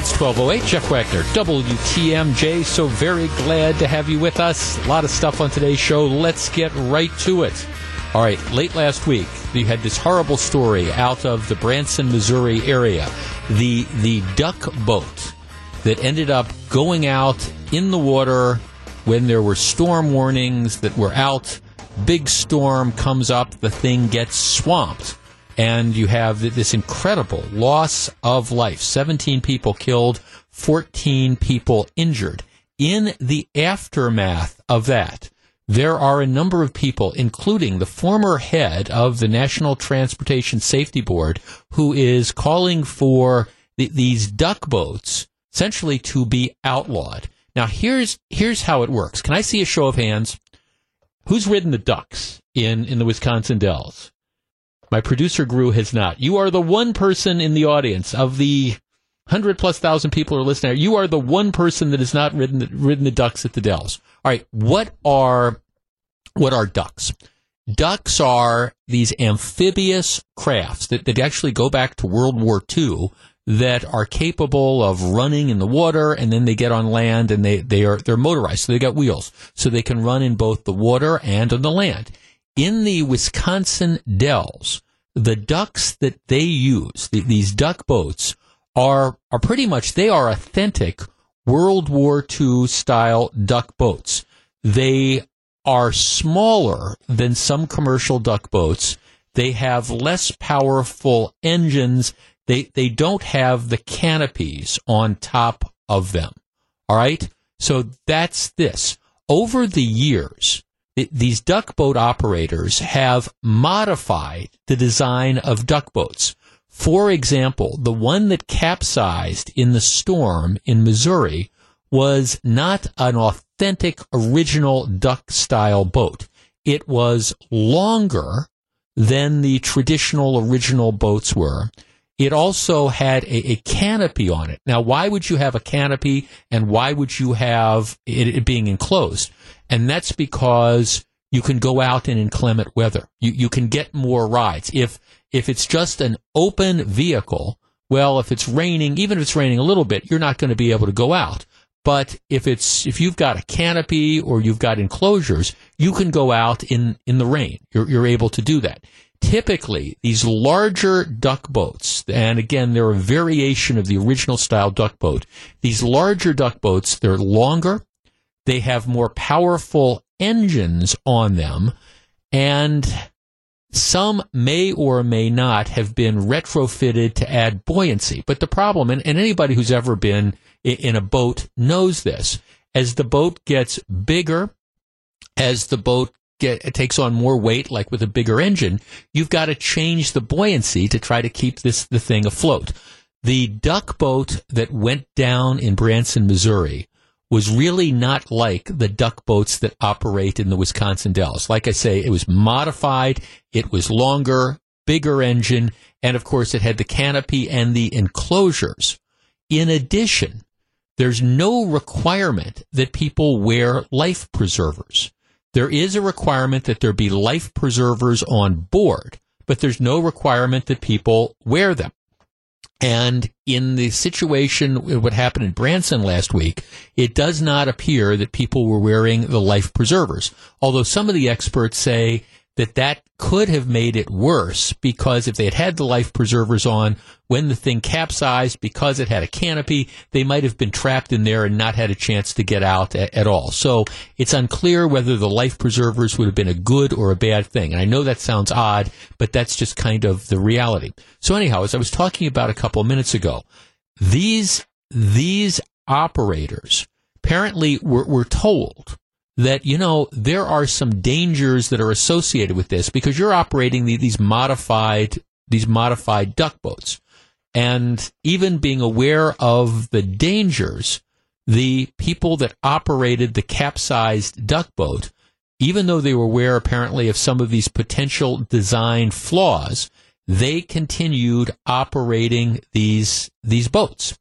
It's 1208. Jeff Wagner, WTMJ. So very glad to have you with us. A lot of stuff on today's show. Let's get right to it. All right, late last week, you had this horrible story out of the Branson, Missouri area. The, the duck boat that ended up going out in the water when there were storm warnings that were out. Big storm comes up, the thing gets swamped and you have this incredible loss of life 17 people killed, 14 people injured. In the aftermath of that, there are a number of people, including the former head of the National Transportation Safety Board, who is calling for th- these duck boats essentially to be outlawed. Now, here's here's how it works. Can I see a show of hands? Who's ridden the ducks in in the Wisconsin Dells? My producer Gru has not. You are the one person in the audience of the hundred plus thousand people who are listening. You are the one person that has not ridden the, ridden the ducks at the Dells. All right, what are what are ducks? Ducks are these amphibious crafts that, that actually go back to World War II that are capable of running in the water and then they get on land and they, they are they're motorized, so they got wheels. So they can run in both the water and on the land in the Wisconsin dells, the ducks that they use, the, these duck boats, are are pretty much they are authentic World War II style duck boats. They are smaller than some commercial duck boats. They have less powerful engines. They they don't have the canopies on top of them. All right? So that's this. Over the years, these duck boat operators have modified the design of duck boats. For example, the one that capsized in the storm in Missouri was not an authentic original duck style boat. It was longer than the traditional original boats were. It also had a, a, canopy on it. Now, why would you have a canopy and why would you have it, it being enclosed? And that's because you can go out in inclement weather. You, you can get more rides. If, if it's just an open vehicle, well, if it's raining, even if it's raining a little bit, you're not going to be able to go out. But if it's, if you've got a canopy or you've got enclosures, you can go out in, in the rain. You're, you're able to do that. Typically, these larger duck boats, and again, they're a variation of the original style duck boat. These larger duck boats, they're longer, they have more powerful engines on them, and some may or may not have been retrofitted to add buoyancy. But the problem, and, and anybody who's ever been in, in a boat knows this, as the boat gets bigger, as the boat get, it takes on more weight, like with a bigger engine, you've got to change the buoyancy to try to keep this the thing afloat. The duck boat that went down in Branson, Missouri, was really not like the duck boats that operate in the Wisconsin Dells. Like I say, it was modified, it was longer, bigger engine, and of course it had the canopy and the enclosures. In addition, there's no requirement that people wear life preservers. There is a requirement that there be life preservers on board, but there's no requirement that people wear them. And in the situation, what happened in Branson last week, it does not appear that people were wearing the life preservers. Although some of the experts say that that could have made it worse because if they had had the life preservers on when the thing capsized because it had a canopy, they might have been trapped in there and not had a chance to get out at, at all. So it's unclear whether the life preservers would have been a good or a bad thing. And I know that sounds odd, but that's just kind of the reality. So anyhow, as I was talking about a couple of minutes ago, these, these operators apparently were, were told that you know there are some dangers that are associated with this because you're operating the, these modified these modified duck boats. And even being aware of the dangers the people that operated the capsized duck boat even though they were aware apparently of some of these potential design flaws they continued operating these these boats.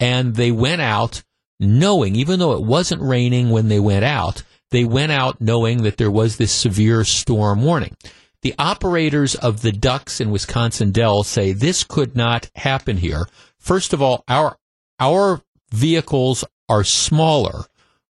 And they went out knowing, even though it wasn't raining when they went out, they went out knowing that there was this severe storm warning. The operators of the ducks in Wisconsin Dells say this could not happen here. First of all, our our vehicles are smaller.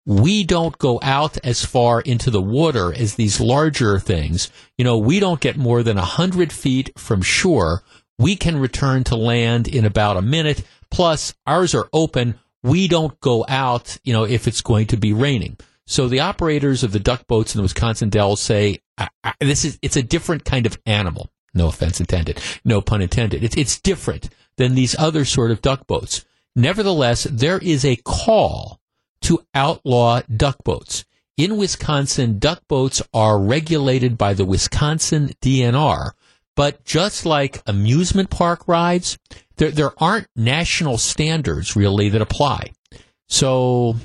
We don't go out as far into the water as these larger things. You know, we don't get more than a hundred feet from shore. We can return to land in about a minute. Plus, ours are open. We don't go out, you know, if it's going to be raining. So the operators of the duck boats in the Wisconsin Dells say this is it's a different kind of animal. No offense intended. No pun intended. It's it's different than these other sort of duck boats. Nevertheless, there is a call to outlaw duck boats. In Wisconsin, duck boats are regulated by the Wisconsin DNR. But just like amusement park rides, there, there aren't national standards really that apply. So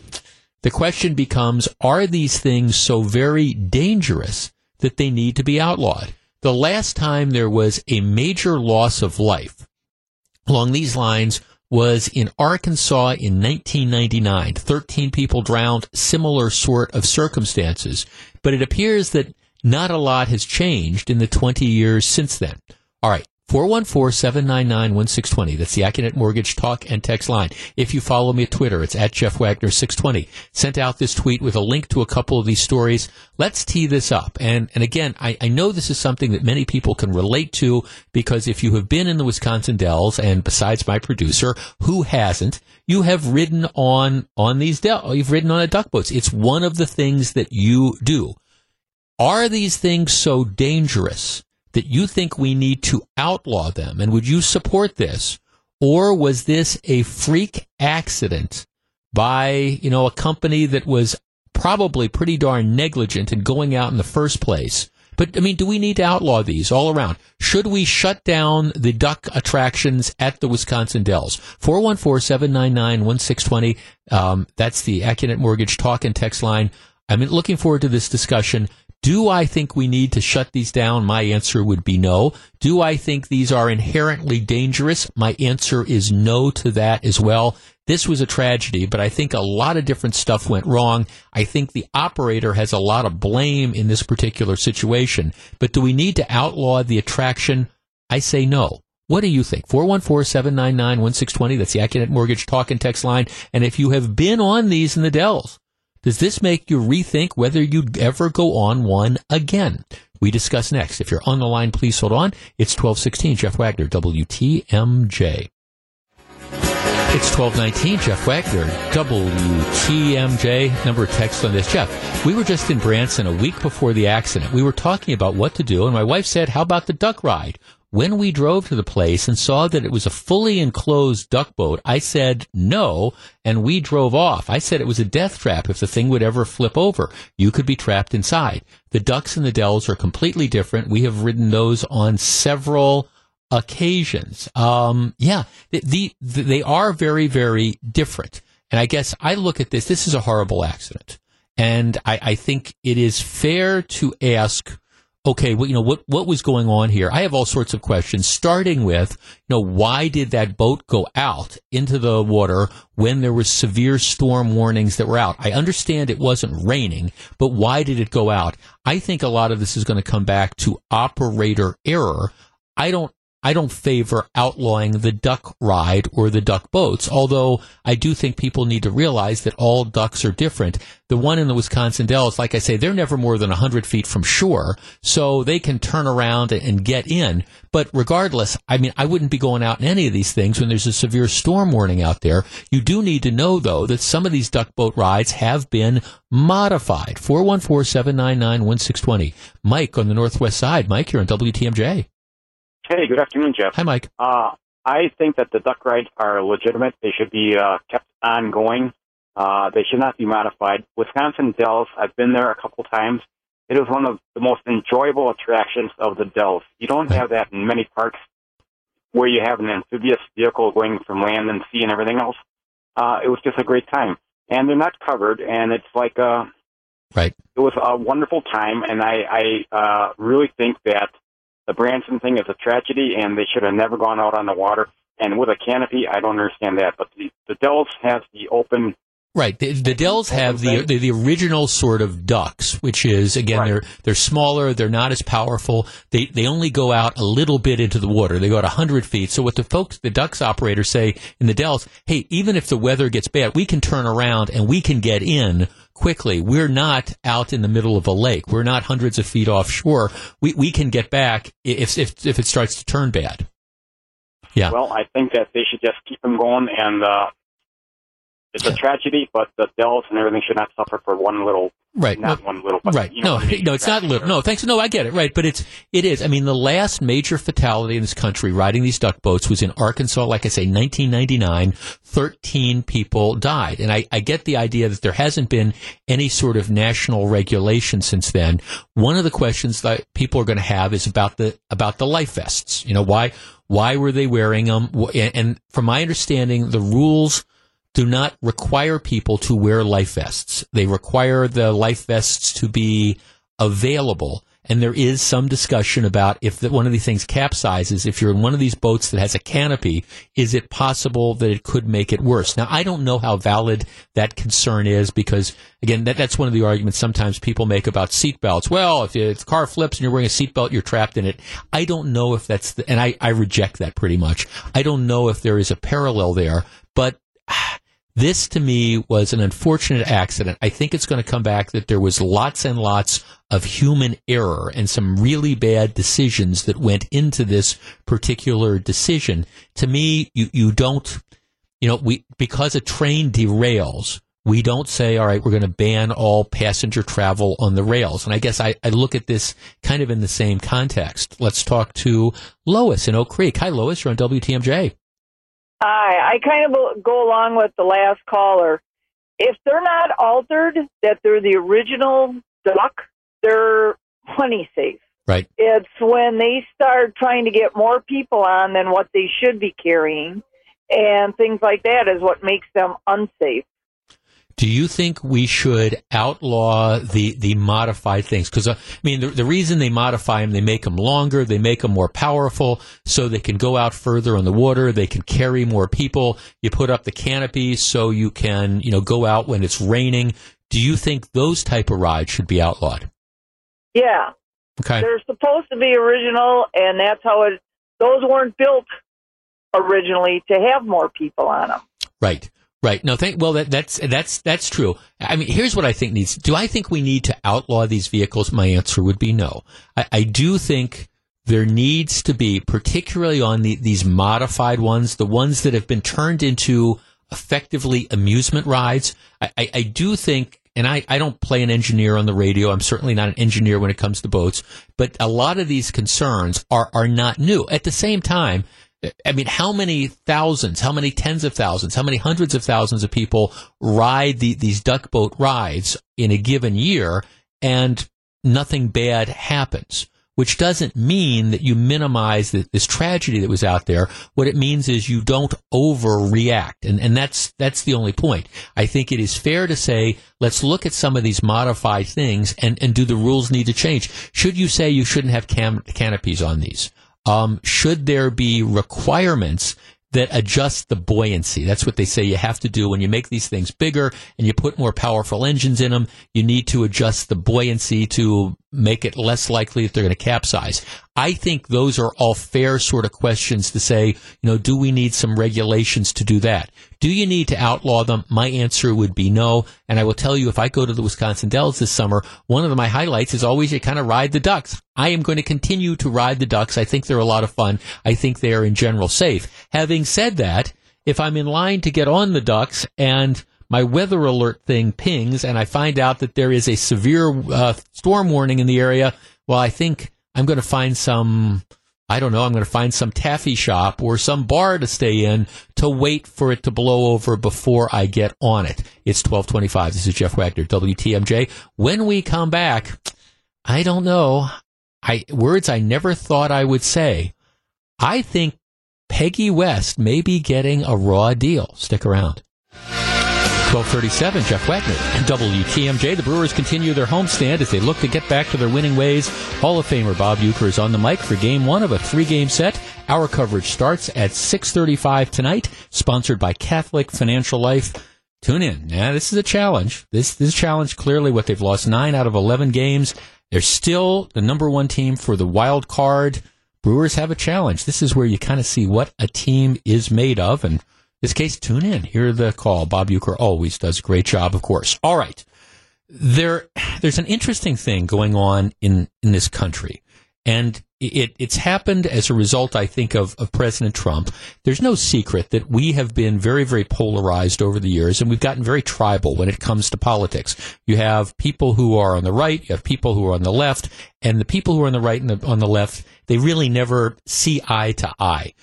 the question becomes, are these things so very dangerous that they need to be outlawed? The last time there was a major loss of life along these lines was in Arkansas in 1999. 13 people drowned, similar sort of circumstances. But it appears that not a lot has changed in the 20 years since then. All right. 414-799-1620. That's the Accunet Mortgage talk and text line. If you follow me at Twitter, it's at Jeff Wagner 620. Sent out this tweet with a link to a couple of these stories. Let's tee this up. And, and again, I, I know this is something that many people can relate to because if you have been in the Wisconsin Dells, and besides my producer, who hasn't, you have ridden on, on these Dells, you've ridden on a duck boats. It's one of the things that you do. Are these things so dangerous that you think we need to outlaw them? And would you support this? Or was this a freak accident by, you know, a company that was probably pretty darn negligent in going out in the first place? But I mean, do we need to outlaw these all around? Should we shut down the duck attractions at the Wisconsin Dells? 414-799-1620. Um, that's the Accunet Mortgage talk and text line. I'm looking forward to this discussion. Do I think we need to shut these down? My answer would be no. Do I think these are inherently dangerous? My answer is no to that as well. This was a tragedy, but I think a lot of different stuff went wrong. I think the operator has a lot of blame in this particular situation. But do we need to outlaw the attraction? I say no. What do you think? 414-799-1620. That's the Accunet Mortgage talk and text line. And if you have been on these in the Dells, does this make you rethink whether you'd ever go on one again? We discuss next. If you're on the line, please hold on. It's 1216. Jeff Wagner, WTMJ. It's 1219, Jeff Wagner, WTMJ. Number of text on this. Jeff, we were just in Branson a week before the accident. We were talking about what to do, and my wife said, How about the duck ride? When we drove to the place and saw that it was a fully enclosed duck boat, I said no, and we drove off. I said it was a death trap if the thing would ever flip over. You could be trapped inside. The ducks in the dells are completely different. We have ridden those on several occasions. Um, yeah, the, the, they are very, very different. And I guess I look at this, this is a horrible accident. And I, I think it is fair to ask, okay, well, you know, what, what was going on here? I have all sorts of questions, starting with, you know, why did that boat go out into the water when there was severe storm warnings that were out? I understand it wasn't raining, but why did it go out? I think a lot of this is going to come back to operator error. I don't I don't favor outlawing the duck ride or the duck boats, although I do think people need to realize that all ducks are different. The one in the Wisconsin Dells, like I say, they're never more than 100 feet from shore, so they can turn around and get in. But regardless, I mean, I wouldn't be going out in any of these things when there's a severe storm warning out there. You do need to know, though, that some of these duck boat rides have been modified. 414 799 1620. Mike on the northwest side. Mike, you're on WTMJ. Hey, good afternoon, Jeff. Hi, Mike. Uh, I think that the duck rides are legitimate. They should be uh, kept ongoing. Uh, they should not be modified. Wisconsin Dells, I've been there a couple times. It is one of the most enjoyable attractions of the Dells. You don't have that in many parks where you have an amphibious vehicle going from land and sea and everything else. Uh, it was just a great time. And they're not covered, and it's like a, uh, right. It was a wonderful time, and I, I uh, really think that the Branson thing is a tragedy, and they should have never gone out on the water. And with a canopy, I don't understand that. But the, the Dells has the open Right. The, the Dells have the, the, the original sort of ducks, which is again Right. they're they're smaller, they're not as powerful. They they only go out a little bit into the water. They go out hundred feet. So what the folks, the ducks operators say in the Dells, hey, even if the weather gets bad, we can turn around and we can get in quickly. We're not out in the middle of a lake. We're not hundreds of feet offshore. We we can get back if if if it starts to turn bad. Yeah. Well, I think that they should just keep them going, and uh, it's a tragedy, but the Dells and everything should not suffer for one little, Right. not one little, but right. you know no, I mean. no, it's not little. No, thanks. No, I get it. Right. But it's, it is. I mean, the last major fatality in this country riding these duck boats was in Arkansas. Like I say, 1999, 13 people died. And I, I get the idea that there hasn't been any sort of national regulation since then. One of the questions that people are going to have is about the, about the life vests. You know, why, why were they wearing them? And from my understanding, the rules, do not require people to wear life vests. They require the life vests to be available. And there is some discussion about if the, one of these things capsizes, if you're in one of these boats that has a canopy, is it possible that it could make it worse? Now, I don't know how valid that concern is because, again, that, that's one of the arguments sometimes people make about seatbelts. Well, if, if the car flips and you're wearing a seatbelt, you're trapped in it. I don't know if that's the, and I, I reject that pretty much. I don't know if there is a parallel there, but this to me was an unfortunate accident. I think it's going to come back that there was lots and lots of human error and some really bad decisions that went into this particular decision. To me, you, you don't, you know, we, because a train derails, we don't say, all right, we're going to ban all passenger travel on the rails. And I guess I, I look at this kind of in the same context. Let's talk to Lois in Oak Creek. Hi, Lois. You're on WTMJ. Hi, I kind of go along with the last caller. If they're not altered, that they're the original duck, they're plenty safe. Right. It's when they start trying to get more people on than what they should be carrying and things like that is what makes them unsafe. Do you think we should outlaw the, the modified things? Because, uh, I mean, the, the reason they modify them, they make them longer, they make them more powerful, so they can go out further on the water, they can carry more people. You put up the canopy so you can, you know, go out when it's raining. Do you think those type of rides should be outlawed? Yeah, Okay. they're supposed to be original and that's how it those weren't built originally to have more people on them. Right. Right. No, thank. Well, that, that's that's that's true. I mean, here's what I think needs. Do I think we need to outlaw these vehicles? My answer would be no. I, I do think there needs to be, particularly on the, these modified ones, the ones that have been turned into effectively amusement rides. I, I, I do think, and I, I don't play an engineer on the radio. I'm certainly not an engineer when it comes to boats, but a lot of these concerns are are not new. At the same time. I mean, how many thousands, how many tens of thousands, how many hundreds of thousands of people ride the, these duck boat rides in a given year and nothing bad happens? Which doesn't mean that you minimize the, this tragedy that was out there. What it means is you don't overreact. And, and that's, that's the only point. I think it is fair to say, let's look at some of these modified things and, and do the rules need to change? Should you say you shouldn't have cam- canopies on these? Um, should there be requirements that adjust the buoyancy? That's what they say you have to do when you make these things bigger and you put more powerful engines in them. You need to adjust the buoyancy to make it less likely that they're going to capsize. I think those are all fair sort of questions to say, you know, do we need some regulations to do that? Do you need to outlaw them? My answer would be no. And I will tell you, if I go to the Wisconsin Dells this summer, one of my highlights is always you kind of ride the ducks. I am going to continue to ride the ducks. I think they're a lot of fun. I think they are in general safe. Having said that, if I'm in line to get on the ducks and my weather alert thing pings and I find out that there is a severe uh, storm warning in the area, well, I think I'm going to find some, I don't know, I'm going to find some taffy shop or some bar to stay in to wait for it to blow over before I get on it. It's 1225. This is Jeff Wagner, WTMJ. When we come back, I don't know. I, words I never thought I would say. I think Peggy West may be getting a raw deal. Stick around. 1237, Jeff Wagner, WTMJ. The Brewers continue their homestand as they look to get back to their winning ways. Hall of Famer Bob Uecker is on the mic for game one of a three-game set. Our coverage starts at 635 tonight, sponsored by Catholic Financial Life. tune in. Now, this is a challenge. This, this challenge clearly what they've lost nine out of 11 games. They're still the number one team for the wild card. Brewers have a challenge. This is where you kind of see what a team is made of. And this case, tune in. Hear the call. Bob Uecker always does a great job, of course. All right. There, there's an interesting thing going on in, in this country. And it, it's happened as a result, I think, of, of President Trump. There's no secret that we have been very, very polarized over the years, and we've gotten very tribal when it comes to politics. You have people who are on the right, you have people who are on the left, and the people who are on the right and the, on the left, they really never see eye to eye.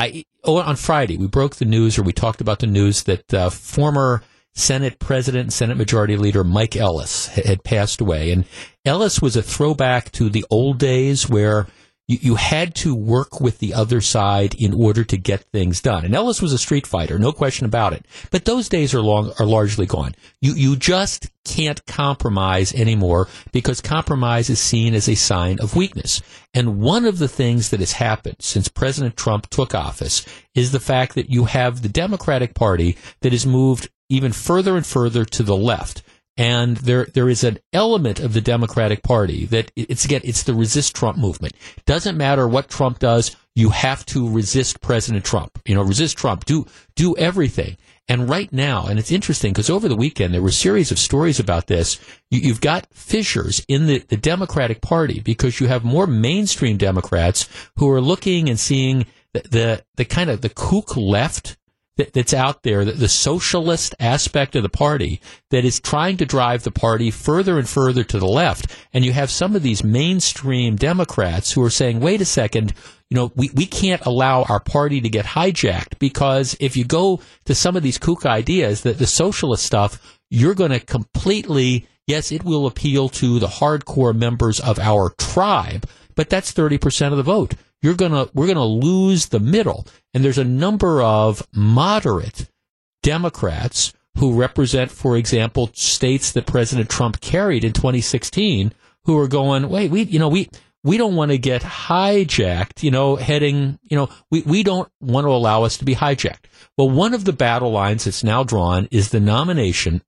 I, oh, on Friday, we broke the news, or we talked about the news that uh, former Senate President Senate Majority Leader Mike Ellis had passed away. And Ellis was a throwback to the old days where you, you had to work with the other side in order to get things done. And Ellis was a street fighter, no question about it. But those days are long, are largely gone. You, you just can't compromise anymore because compromise is seen as a sign of weakness. And one of the things that has happened since President Trump took office is the fact that you have the Democratic Party that has moved even further and further to the left. And there, there is an element of the Democratic Party that it's again, it's the resist Trump movement. Doesn't matter what Trump does, you have to resist President Trump. You know, resist Trump. Do do everything. And right now, and it's interesting because over the weekend there were a series of stories about this. You, have got fissures in the, the Democratic Party because you have more mainstream Democrats who are looking and seeing the, the, the kind of the kook left that, that's out there, the, the socialist aspect of the party that is trying to drive the party further and further to the left. And you have some of these mainstream Democrats who are saying, wait a second, you know, we, we can't allow our party to get hijacked because if you go to some of these kook ideas, that the socialist stuff, you're going to completely, yes, it will appeal to the hardcore members of our tribe, but that's 30% of the vote you're gonna we're gonna lose the middle. And there's a number of moderate Democrats who represent, for example, states that President Trump carried in 2016, who are going, wait, we you know we we don't want to get hijacked, you know, heading, you know, we, we don't want to allow us to be hijacked. Well, one of the battle lines that's now drawn is the nomination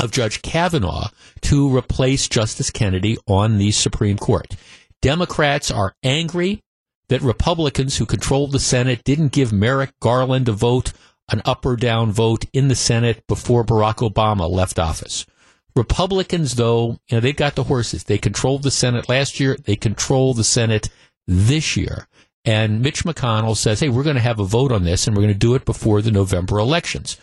of Judge Kavanaugh to replace Justice Kennedy on the Supreme Court. Democrats are angry that Republicans who controlled the Senate didn't give Merrick Garland a vote, an up or down vote in the Senate before Barack Obama left office. Republicans, though, you know, they've got the horses. They controlled the Senate last year. They control the Senate this year. And Mitch McConnell says, hey, we're going to have a vote on this and we're going to do it before the November elections.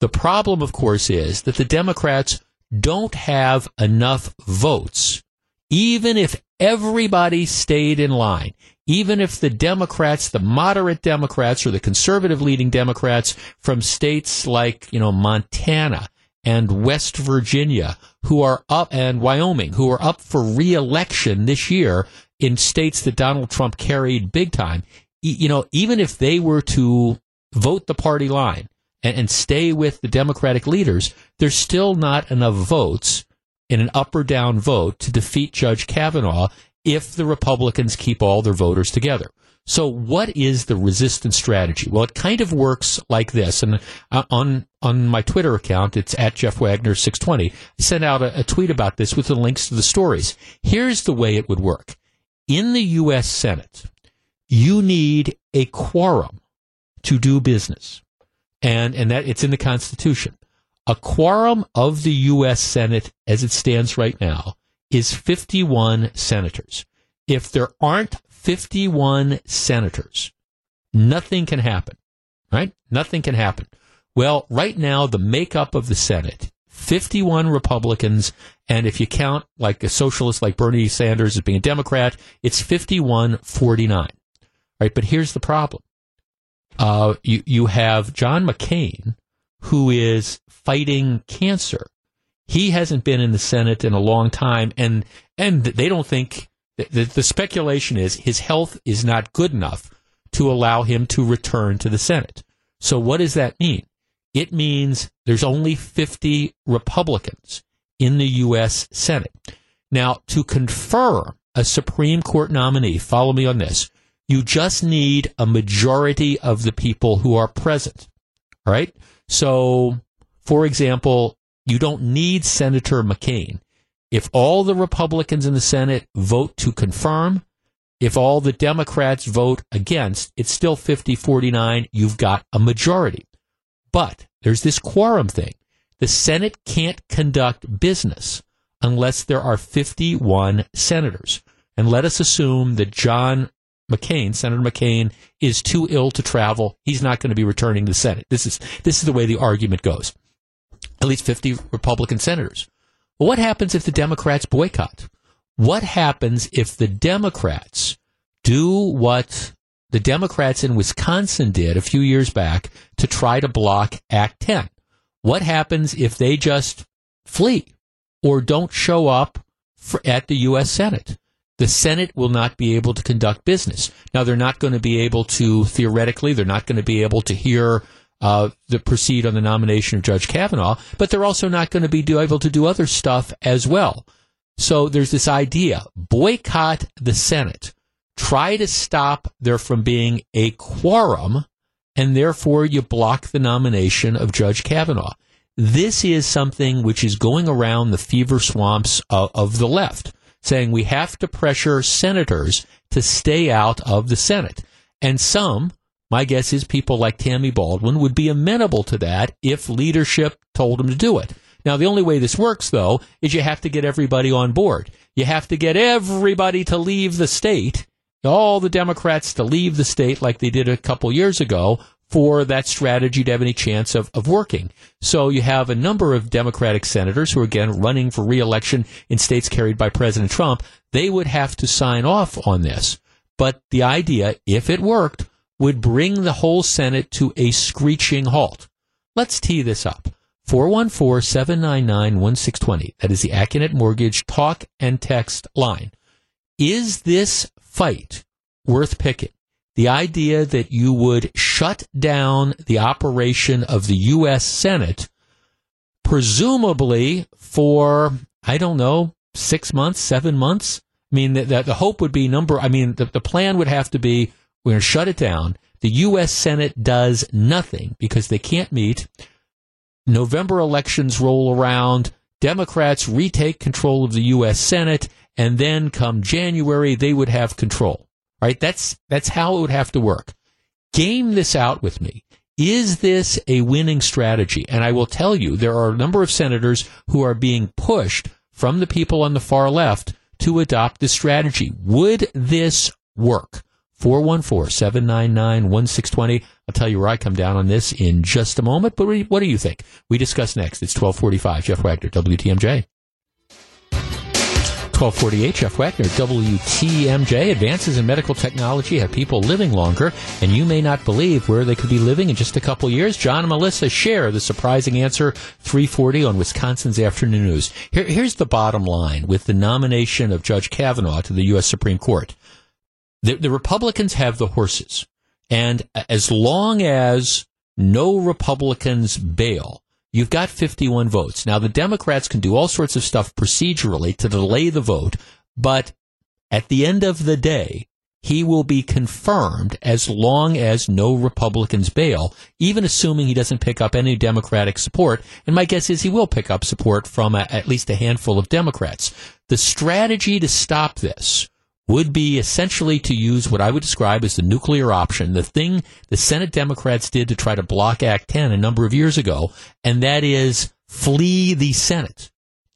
The problem, of course, is that the Democrats don't have enough votes, even if everybody stayed in line, even if the Democrats, the moderate Democrats or the conservative leading Democrats from states like, you know, Montana and West Virginia who are up and Wyoming who are up for reelection this year in states that Donald Trump carried big time, you know, even if they were to vote the party line and, and stay with the Democratic leaders, there's still not enough votes in an up or down vote to defeat Judge Kavanaugh if the Republicans keep all their voters together. So what is the resistance strategy? Well, it kind of works like this. And uh, on, on my Twitter account, it's at Jeff Wagner 620. I sent out a, a tweet about this with the links to the stories. Here's the way it would work. In the U.S. Senate, you need a quorum to do business. And, and that it's in the Constitution. A quorum of the U.S. Senate as it stands right now is 51 senators. If there aren't 51 senators, nothing can happen, right? Nothing can happen. Well, right now, the makeup of the Senate, 51 Republicans, and if you count like a socialist like Bernie Sanders as being a Democrat, it's 51 49. Right? But here's the problem. Uh, you, you have John McCain, who is fighting cancer he hasn't been in the Senate in a long time, and and they don't think the, the speculation is his health is not good enough to allow him to return to the Senate. So what does that mean? It means there's only 50 Republicans in the U.S. Senate. Now, to confirm a Supreme Court nominee, follow me on this, you just need a majority of the people who are present. All right? So For example, you don't need Senator McCain. If all the Republicans in the Senate vote to confirm, if all the Democrats vote against, it's still 50 49. You've got a majority. But there's this quorum thing. The Senate can't conduct business unless there are 51 senators. And let us assume that John McCain, Senator McCain, is too ill to travel. He's not going to be returning to the Senate. This is this is the way the argument goes. At least 50 Republican senators. Well, what happens if the Democrats boycott? What happens if the Democrats do what the Democrats in Wisconsin did a few years back to try to block Act 10? What happens if they just flee or don't show up for, at the U.S. Senate? the Senate will not be able to conduct business. Now, they're not going to be able to, theoretically, they're not going to be able to hear uh, the proceed on the nomination of Judge Kavanaugh, but they're also not going to be do, able to do other stuff as well. So there's this idea boycott the Senate, try to stop there from being a quorum, and therefore you block the nomination of Judge Kavanaugh. This is something which is going around the fever swamps of, of the left saying we have to pressure senators to stay out of the Senate. And some, my guess is people like Tammy Baldwin, would be amenable to that if leadership told them to do it. Now, the only way this works, though, is you have to get everybody on board. You have to get everybody to leave the state, all the Democrats to leave the state like they did a couple years ago, for that strategy to have any chance of, of working. So you have a number of Democratic senators who are again running for reelection in states carried by President Trump. They would have to sign off on this. But the idea, if it worked, would bring the whole Senate to a screeching halt. Let's tee this up. 414-799-1620. That is the Accunet Mortgage talk and text line. Is this fight worth picking? the idea that you would shut down the operation of the U.S. Senate, presumably for, I don't know, six months, seven months. I mean, the, the, the hope would be number, I mean, the, the plan would have to be we're going to shut it down. The U.S. Senate does nothing because they can't meet. November elections roll around. Democrats retake control of the U.S. Senate. And then come January, they would have control right? That's, that's how it would have to work. Game this out with me. Is this a winning strategy? And I will tell you, there are a number of senators who are being pushed from the people on the far left to adopt this strategy. Would this work? 414-799-1620. I'll tell you where I come down on this in just a moment. But what do you think? We discuss next. It's 1245. Jeff Wagner, WTMJ. 1248, Jeff Wagner, WTMJ. Advances in medical technology have people living longer, and you may not believe where they could be living in just a couple years. John and Melissa share the surprising answer 340 on Wisconsin's Afternoon News. Here, here's the bottom line with the nomination of Judge Kavanaugh to the U.S. Supreme Court. The, the Republicans have the horses, and as long as no Republicans bail, You've got 51 votes. Now, the Democrats can do all sorts of stuff procedurally to delay the vote, but at the end of the day, he will be confirmed as long as no Republicans bail, even assuming he doesn't pick up any Democratic support. And my guess is he will pick up support from a, at least a handful of Democrats. The strategy to stop this would be essentially to use what I would describe as the nuclear option, the thing the Senate Democrats did to try to block Act 10 a number of years ago, and that is flee the Senate.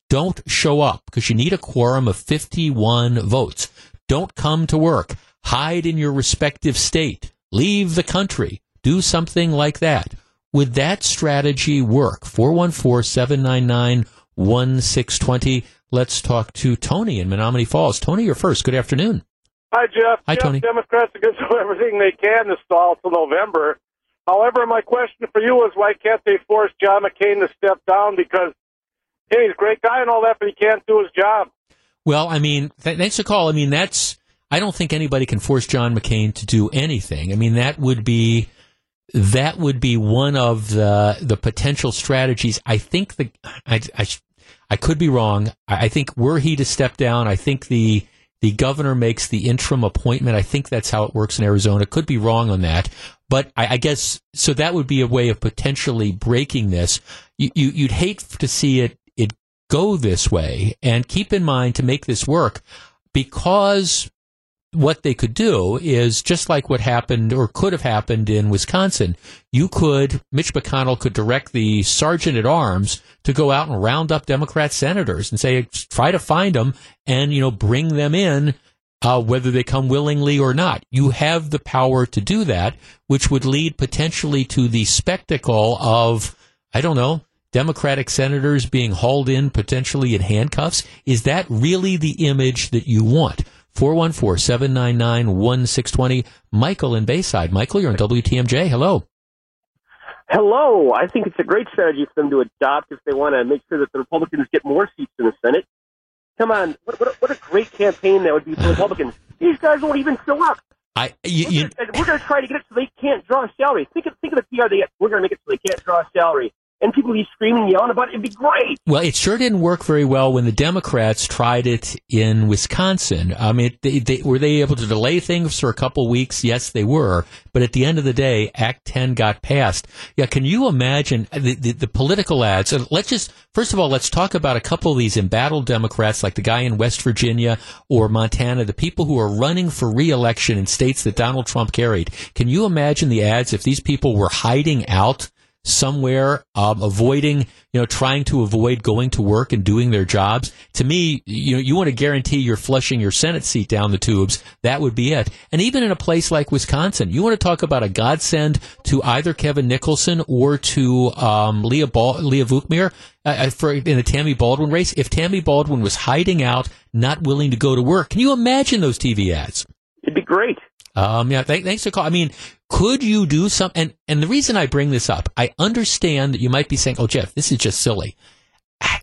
Don't show up because you need a quorum of 51 votes. Don't come to work. Hide in your respective state. Leave the country. Do something like that. Would that strategy work? 414 799 1620. Let's talk to Tony in Menomonee Falls. Tony, you're first. Good afternoon. Hi, Jeff. Hi, Jeff, Tony. Democrats are going to do everything they can to stall till November. However, my question for you is why can't they force John McCain to step down? Because, hey, he's a great guy and all that, but he can't do his job. Well, I mean, th- thanks for call. I mean, that's, I don't think anybody can force John McCain to do anything. I mean, that would be, that would be one of the, the potential strategies. I think the, I, I, I could be wrong. I, I think were he to step down, I think the the governor makes the interim appointment. I think that's how it works in Arizona. Could be wrong on that, But I, I guess so. That would be a way of potentially breaking this. You, you you'd hate to see it it go this way. And keep in mind to make this work, because what they could do is just like what happened or could have happened in Wisconsin. You could, Mitch McConnell could direct the sergeant at arms to go out and round up Democrat senators and say, try to find them and, you know, bring them in, uh, whether they come willingly or not. You have the power to do that, which would lead potentially to the spectacle of, I don't know, Democratic senators being hauled in potentially in handcuffs. Is that really the image that you want? 414 799 1620. Michael in Bayside. Michael, you're on WTMJ. Hello. Hello. I think it's a great strategy for them to adopt if they want to make sure that the Republicans get more seats in the Senate. Come on. What, what, what a great campaign that would be for Republicans. These guys won't even show up. I, you, you, we're going to try to get it so they can't draw a salary. Think of, think of the PR they get. We're going to make it so they can't draw a salary and people be screaming, yelling about it. It'd be great. Well, it sure didn't work very well when the Democrats tried it in Wisconsin. I mean, they, they, were they able to delay things for a couple weeks? Yes, they were. But at the end of the day, Act 10 got passed. Yeah, can you imagine the, the, the political ads? Uh, let's just, first of all, let's talk about a couple of these embattled Democrats, like the guy in West Virginia or Montana, the people who are running for reelection in states that Donald Trump carried. Can you imagine the ads if these people were hiding out? Somewhere, um, avoiding, you know, trying to avoid going to work and doing their jobs. To me, you know, you want to guarantee you're flushing your Senate seat down the tubes. That would be it. And even in a place like Wisconsin, you want to talk about a godsend to either Kevin Nicholson or to um, Leah, Bal- Leah Vukmir uh, uh, for in the Tammy Baldwin race. If Tammy Baldwin was hiding out, not willing to go to work, can you imagine those TV ads? It'd be great. Um, yeah, th- thanks for call. I mean, could you do some? And and the reason I bring this up, I understand that you might be saying, "Oh, Jeff, this is just silly,"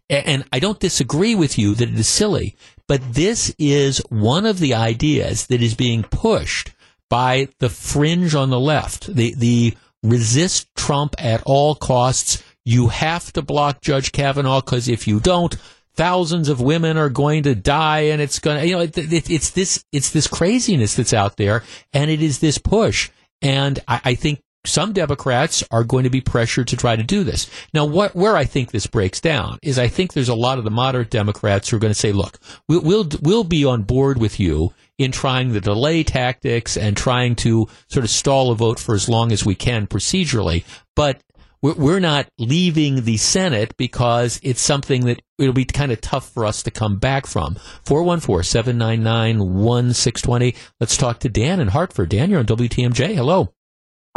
and I don't disagree with you that it is silly. But this is one of the ideas that is being pushed by the fringe on the left. The the resist Trump at all costs. You have to block Judge Kavanaugh because if you don't, thousands of women are going to die and it's going to, you know, it, it, it's this, it's this craziness that's out there and it is this push. And I, I, think some Democrats are going to be pressured to try to do this. Now, what, where I think this breaks down is I think there's a lot of the moderate Democrats who are going to say, look, we'll, we'll, we'll be on board with you in trying the delay tactics and trying to sort of stall a vote for as long as we can procedurally. But we're not leaving the Senate because it's something that it'll be kind of tough for us to come back from. 414-799-1620. Let's talk to Dan in Hartford. Dan, you're on WTMJ. Hello.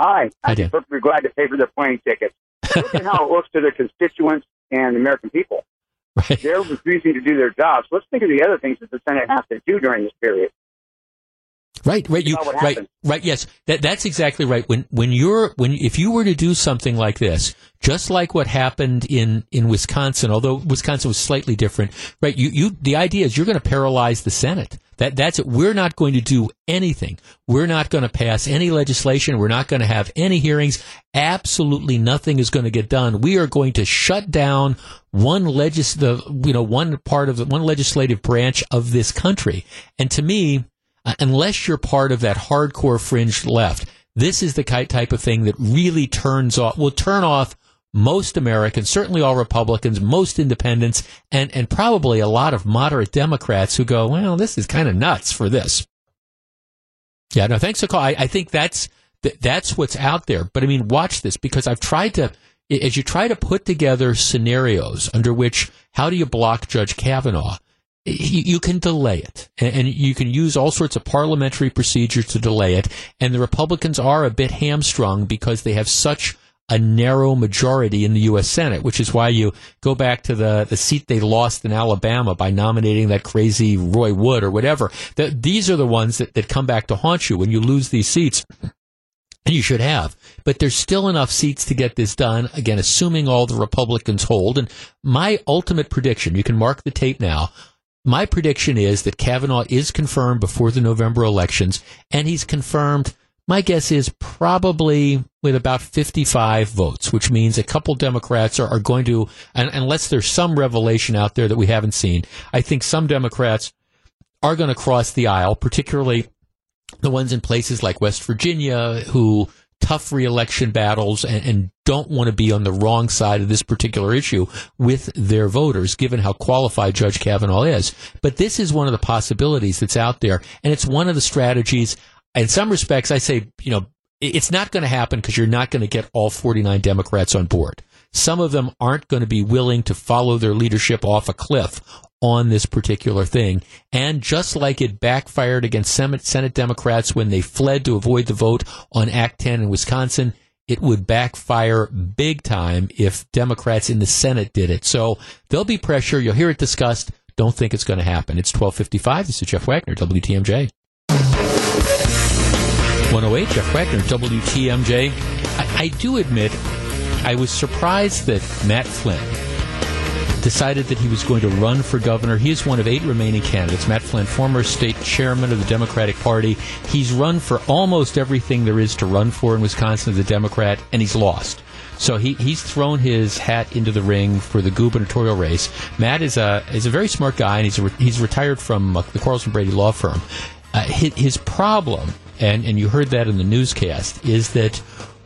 Hi. Hi, Dan. I'm perfectly glad to pay for their plane tickets. Look at how it looks to their constituents and the American people. Right. They're refusing to do their jobs. Let's think of the other things that the Senate has to do during this period. Right, right, you, right, right. Yes, that that's exactly right. When when you're when if you were to do something like this, just like what happened in in Wisconsin, although Wisconsin was slightly different, right? You you the idea is you're going to paralyze the Senate. That that's it. We're not going to do anything. We're not going to pass any legislation. We're not going to have any hearings. Absolutely nothing is going to get done. We are going to shut down one legis the you know one part of the one legislative branch of this country. And to me Uh, unless you're part of that hardcore fringe left, this is the type of thing that really turns off, will turn off most Americans, certainly all Republicans, most independents, and, and probably a lot of moderate Democrats who go, well, this is kind of nuts for this. Yeah, no, thanks for call. I, I think that's, that's what's out there. But I mean, watch this because I've tried to, as you try to put together scenarios under which, how do you block Judge Kavanaugh? You, can delay it, and, you can use all sorts of parliamentary procedures to delay it. And the Republicans are a bit hamstrung because they have such a narrow majority in the U.S. Senate, which is why you go back to the, the seat they lost in Alabama by nominating that crazy Roy Wood or whatever. The, these are the ones that, that come back to haunt you when you lose these seats. And you should have. But there's still enough seats to get this done, again, assuming all the Republicans hold. And my ultimate prediction, you can mark the tape now, my prediction is that Kavanaugh is confirmed before the November elections, and he's confirmed. My guess is probably with about 55 votes, which means a couple Democrats are, are going to, and, unless there's some revelation out there that we haven't seen, I think some Democrats are going to cross the aisle, particularly the ones in places like West Virginia who tough reelection battles and, and don't want to be on the wrong side of this particular issue with their voters, given how qualified Judge Kavanaugh is. But this is one of the possibilities that's out there, and it's one of the strategies. In some respects, I say, you know, it's not going to happen because you're not going to get all 49 Democrats on board. Some of them aren't going to be willing to follow their leadership off a cliff on this particular thing. And just like it backfired against Senate Democrats when they fled to avoid the vote on Act 10 in Wisconsin, it would backfire big time if Democrats in the Senate did it. So there'll be pressure. You'll hear it discussed. Don't think it's going to happen. It's 1255. This is Jeff Wagner, WTMJ. 108, Jeff Wagner, WTMJ. I, I do admit I was surprised that Matt Flynn decided that he was going to run for governor. He is one of eight remaining candidates. Matt Flynn, former state chairman of the Democratic Party. He's run for almost everything there is to run for in Wisconsin as a Democrat, and he's lost. So he, he's thrown his hat into the ring for the gubernatorial race. Matt is a is a very smart guy, and he's a, he's retired from uh, the Quarles & Brady law firm. Uh, his, his problem, and and you heard that in the newscast, is that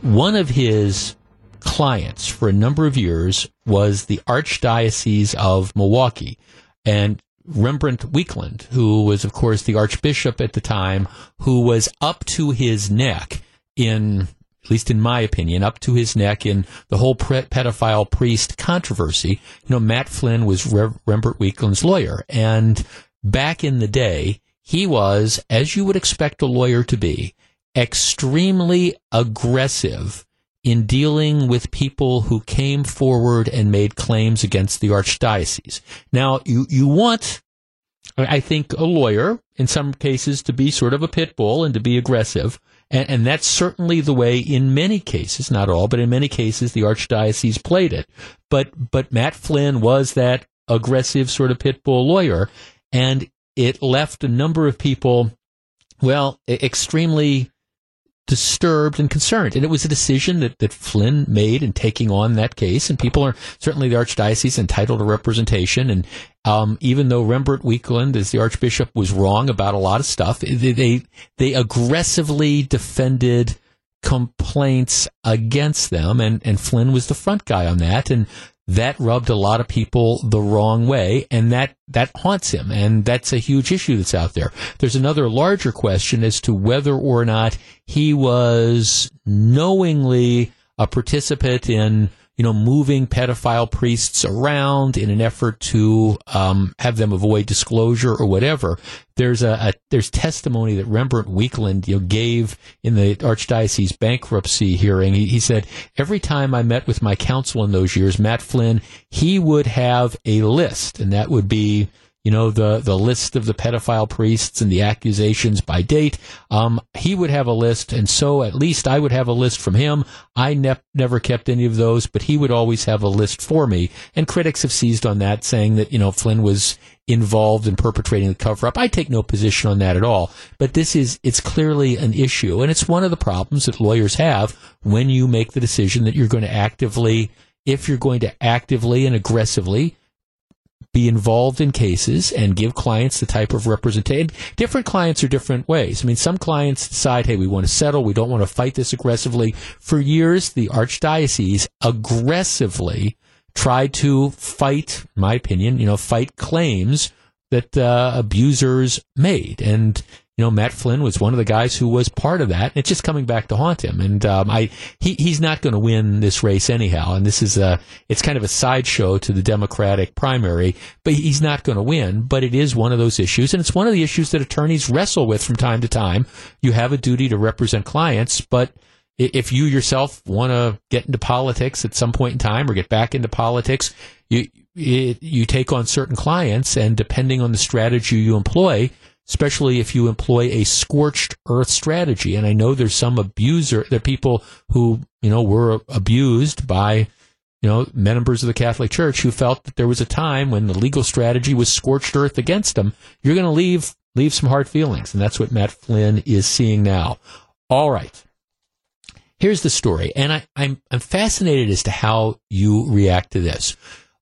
one of his clients for a number of years was the Archdiocese of Milwaukee. And Rembert Weakland, who was, of course, the Archbishop at the time, who was up to his neck in, at least in my opinion, up to his neck in the whole pedophile priest controversy. You know, Matt Flynn was Re- Rembert Weakland's lawyer. And back in the day, he was, as you would expect a lawyer to be, extremely aggressive in dealing with people who came forward and made claims against the archdiocese. Now, you, you want, I think, a lawyer in some cases to be sort of a pit bull and to be aggressive. And, and that's certainly the way in many cases, not all, but in many cases, the archdiocese played it. But, but Matt Flynn was that aggressive sort of pit bull lawyer. And it left a number of people, well, extremely disturbed and concerned. And it was a decision that, that Flynn made in taking on that case. And people are certainly the archdiocese entitled to representation. And um, even though Rembert Weakland, as the archbishop, was wrong about a lot of stuff, they they, they aggressively defended complaints against them. And, and Flynn was the front guy on that. And that rubbed a lot of people the wrong way, and that, that haunts him, and that's a huge issue that's out there. There's another larger question as to whether or not he was knowingly a participant in you know, moving pedophile priests around in an effort to um, have them avoid disclosure or whatever. There's a, a, there's testimony that Rembert Weakland you know, gave in the archdiocese bankruptcy hearing. He, he said every time I met with my counsel in those years, Matt Flynn, he would have a list, and that would be you know, the, the list of the pedophile priests and the accusations by date. Um, he would have a list, and so at least I would have a list from him. I ne- never kept any of those, but he would always have a list for me. And critics have seized on that, saying that, you know, Flynn was involved in perpetrating the cover up. I take no position on that at all. But this is, it's clearly an issue. And it's one of the problems that lawyers have when you make the decision that you're going to actively, if you're going to actively and aggressively be involved in cases and give clients the type of representation. Different clients are different ways. I mean, some clients decide, hey, we want to settle. We don't want to fight this aggressively. For years, the archdiocese aggressively tried to fight, my opinion, you know, fight claims that uh, abusers made. And you know, Matt Flynn was one of the guys who was part of that. It's just coming back to haunt him, and um, I he he's not going to win this race anyhow. And this is a it's kind of a sideshow to the Democratic primary, but he's not going to win. But it is one of those issues, and it's one of the issues that attorneys wrestle with from time to time. You have a duty to represent clients, but if you yourself want to get into politics at some point in time or get back into politics, you it, you take on certain clients, and depending on the strategy you employ especially if you employ a scorched earth strategy. And I know there's some abuser, there are people who, you know, were abused by, you know, members of the Catholic Church who felt that there was a time when the legal strategy was scorched earth against them. You're going to leave, leave some hard feelings. And that's what Matt Flynn is seeing now. All right. Here's the story. And I, I'm, I'm fascinated as to how you react to this.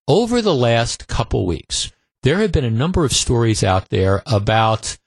Over the last couple weeks, there have been a number of stories out there about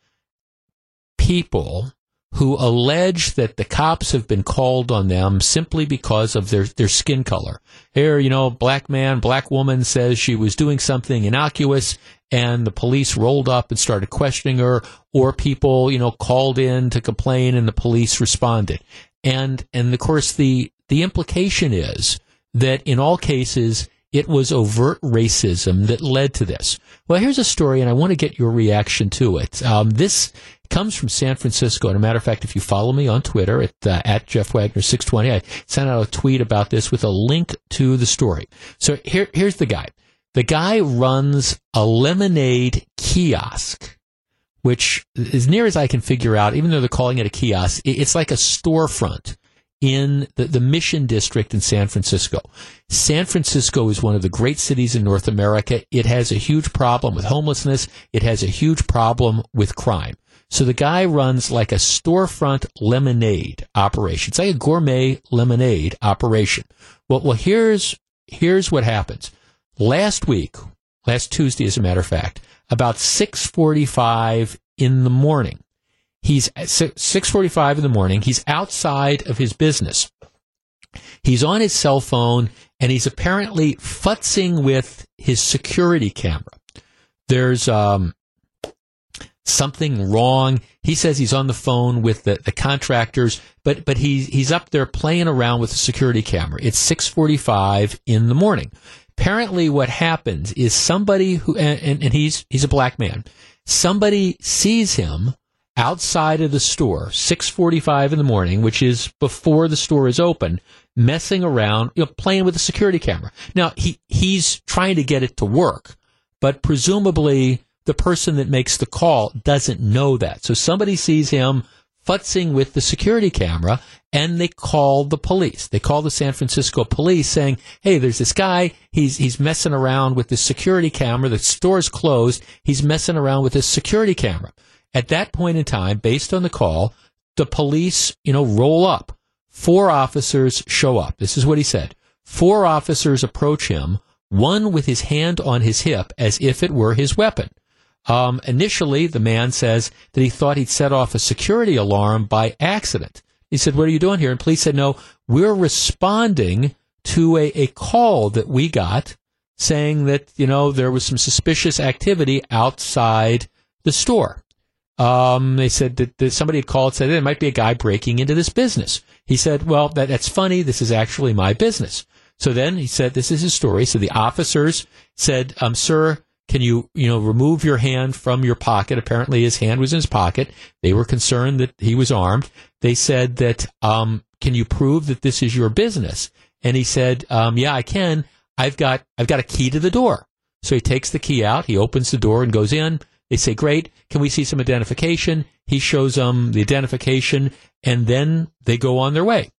people who allege that the cops have been called on them simply because of their, their skin color. Here, you know, black man, black woman says she was doing something innocuous and the police rolled up and started questioning her or people, you know, called in to complain and the police responded. And, and of course the, the implication is that in all cases, it was overt racism that led to this. Well, here's a story, and I want to get your reaction to it. Um, this comes from San Francisco. And a matter of fact, if you follow me on Twitter at, uh, at Jeff Wagner 620, I sent out a tweet about this with a link to the story. So here, here's the guy. The guy runs a lemonade kiosk, which, as near as I can figure out, even though they're calling it a kiosk, it's like a storefront in the, the Mission District in San Francisco. San Francisco is one of the great cities in North America. It has a huge problem with homelessness. It has a huge problem with crime. So the guy runs like a storefront lemonade operation. It's like a gourmet lemonade operation. Well, well, here's, here's what happens. Last week, last Tuesday, as a matter of fact, about 645 in the morning, He's 6:45 in the morning. He's outside of his business. He's on his cell phone and he's apparently futzing with his security camera. There's um, something wrong. He says he's on the phone with the, the contractors, but but he's he's up there playing around with the security camera. It's 6:45 in the morning. Apparently, what happens is somebody who and, and, and he's he's a black man. Somebody sees him outside of the store, 6:45 in the morning, which is before the store is open, messing around, you know, playing with the security camera. Now, he he's trying to get it to work, but presumably the person that makes the call doesn't know that. So somebody sees him futzing with the security camera and they call the police. They call the San Francisco police saying, Hey, there's this guy. He's, he's messing around with the security camera. The store's closed. He's messing around with this security camera. At that point in time, based on the call, the police, you know, roll up. Four officers show up. This is what he said. Four officers approach him, one with his hand on his hip as if it were his weapon. Um, initially, the man says that he thought he'd set off a security alarm by accident. He said, What are you doing here? And police said, No, we're responding to a, a call that we got saying that, you know, there was some suspicious activity outside the store. Um, they said that, that, somebody had called said there might be a guy breaking into this business. He said, "Well, that, that's funny. This is actually my business." So then he said, "This is his story." So the officers said, um, "Sir, can you you know remove your hand from your pocket?" Apparently, his hand was in his pocket. They were concerned that he was armed. They said that, um, "Can you prove that this is your business?" And he said, um, "Yeah, I can. I've got I've got a key to the door." So he takes the key out. He opens the door and goes in. They say, great, can we see some identification? He shows them the identification and then they go on their way.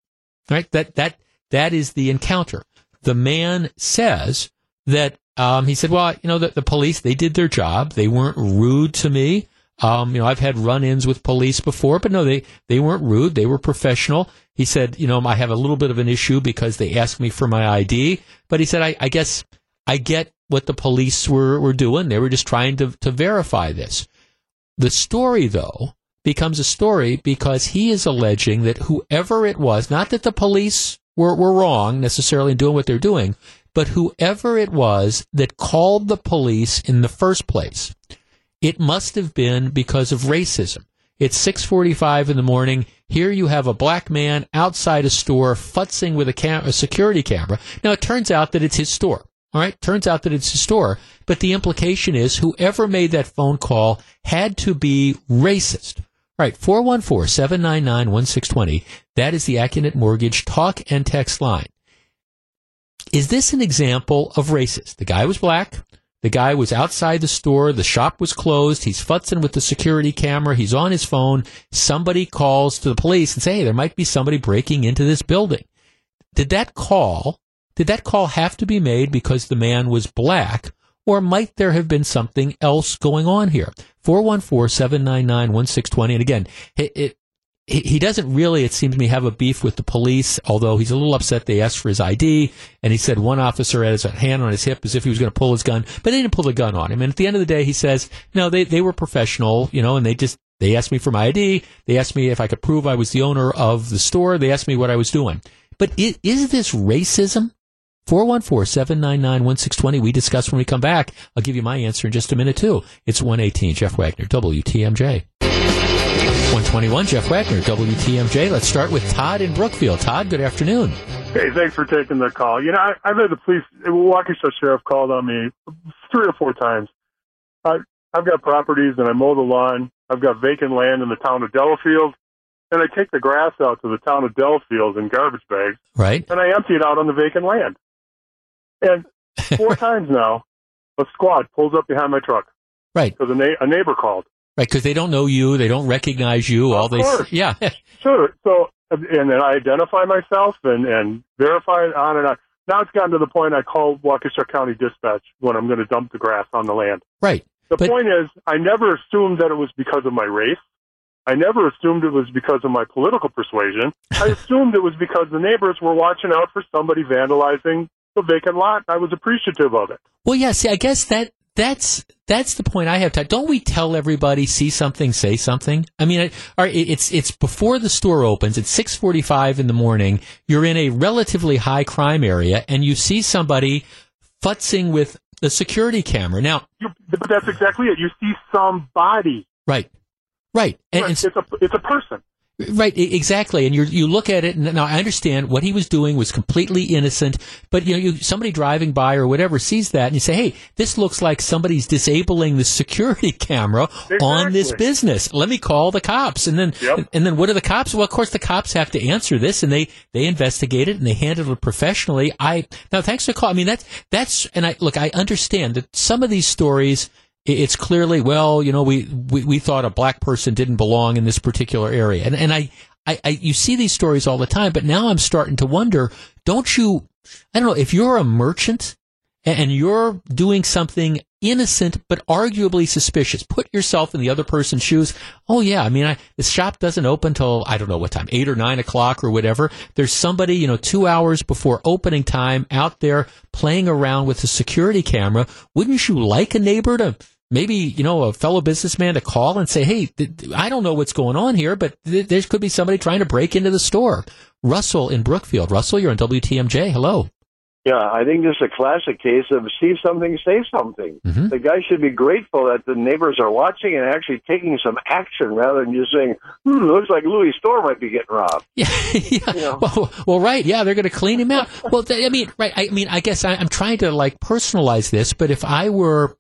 Right? That, that, that is the encounter. The man says that, um, he said, well, you know, the, the police, they did their job. They weren't rude to me. Um, you know, I've had run-ins with police before, but no, they, they weren't rude. They were professional. He said, you know, I have a little bit of an issue because they asked me for my ID, but he said, I, I guess I get what the police were, were doing. They were just trying to, to verify this. The story, though, becomes a story because he is alleging that whoever it was, not that the police were, were wrong necessarily in doing what they're doing, but whoever it was that called the police in the first place, it must have been because of racism. It's 6:45 in the morning. Here you have a black man outside a store futzing with a, cam- a security camera. Now it turns out that it's his store. All right. Turns out that it's his store, but the implication is whoever made that phone call had to be racist. All right. 414-799-1620. That is the Accunet Mortgage talk and text line. Is this an example of racist? The guy was black. The guy was outside the store. The shop was closed. He's futzing with the security camera. He's on his phone. Somebody calls to the police and say, hey, there might be somebody breaking into this building. Did that call did that call have to be made because the man was black, or might there have been something else going on here? 414-799-1620. And again, it, it he doesn't really, it seems to me, have a beef with the police, although he's a little upset they asked for his ID. And he said one officer had his hand on his hip as if he was going to pull his gun, but they didn't pull the gun on him. And at the end of the day, he says, no, they, they were professional, you know, and they just, They asked me for my ID. They asked me if I could prove I was the owner of the store. They asked me what I was doing. But is, is this racism? 414-799-1620. We discuss when we come back. I'll give you my answer in just a minute, too. It's 118. Jeff Wagner, WTMJ. 121, Jeff Wagner, WTMJ. Let's start with Todd in Brookfield. Todd, good afternoon. Hey, thanks for taking the call. You know, I, I've had the police, Waukesha Sheriff called on me three or four times. I, I've got properties and I mow the lawn. I've got vacant land in the town of Delafield. And I take the grass out to the town of Delafield in garbage bags. Right. And I empty it out on the vacant land. And four times now, a squad pulls up behind my truck. Right. Because a, na- a neighbor called. Right, because they don't know you, they don't recognize you. all Of they, course. yeah, Sure. So, and then I identify myself and, and verify it on and on. Now it's gotten to the point I call Waukesha County Dispatch when I'm going to dump the grass on the land. right. The But- point is, I never assumed that it was because of my race. I never assumed it was because of my political persuasion. I assumed it was because the neighbors were watching out for somebody vandalizing the vacant lot. I was appreciative of it. Well, yeah. See, I guess that that's that's the point I have. To, don't we tell everybody see something, say something? I mean, it, right, it's it's before the store opens. It's six forty five in the morning. You're in a relatively high crime area, and you see somebody futzing with the security camera. Now, You, but that's exactly it. You see somebody. right, right, and, and it's a it's a person. Right, exactly. And you you look at it, and now I understand what he was doing was completely innocent. But you know, you, somebody driving by or whatever sees that, and you say, "Hey, this looks like somebody's disabling the security camera on this business. Let me call the cops." And then, Yep. and then what are the cops? Well, of course, the cops have to answer this, and they they investigate it and they handle it professionally. I now thanks for the call. I mean, that's that's and I look, I understand that some of these stories it's clearly well you know we, we we thought a black person didn't belong in this particular area. And and I, I I you see these stories all the time but now I'm starting to wonder don't you I don't know if you're a merchant and you're doing something innocent but arguably suspicious put yourself in the other person's shoes. Oh yeah i mean I, the shop doesn't open till i don't know what time eight or nine o'clock or whatever. There's somebody you know two hours before opening time out there playing around with a security camera. Wouldn't you like a neighbor to maybe you know a fellow businessman to call and say hey th- i don't know what's going on here but th- there could be somebody trying to break into the store russell in brookfield russell you're on wtmj hello Yeah, I think this is a classic case of see something, say something. Mhm. The guy should be grateful that the neighbors are watching and actually taking some action rather than just saying, hmm, looks like Louis' store might be getting robbed. Yeah, yeah. Well, well, right. Yeah, they're going to clean him out. Well, I mean, right. I mean, I guess I, I'm trying to like personalize this, but if I were,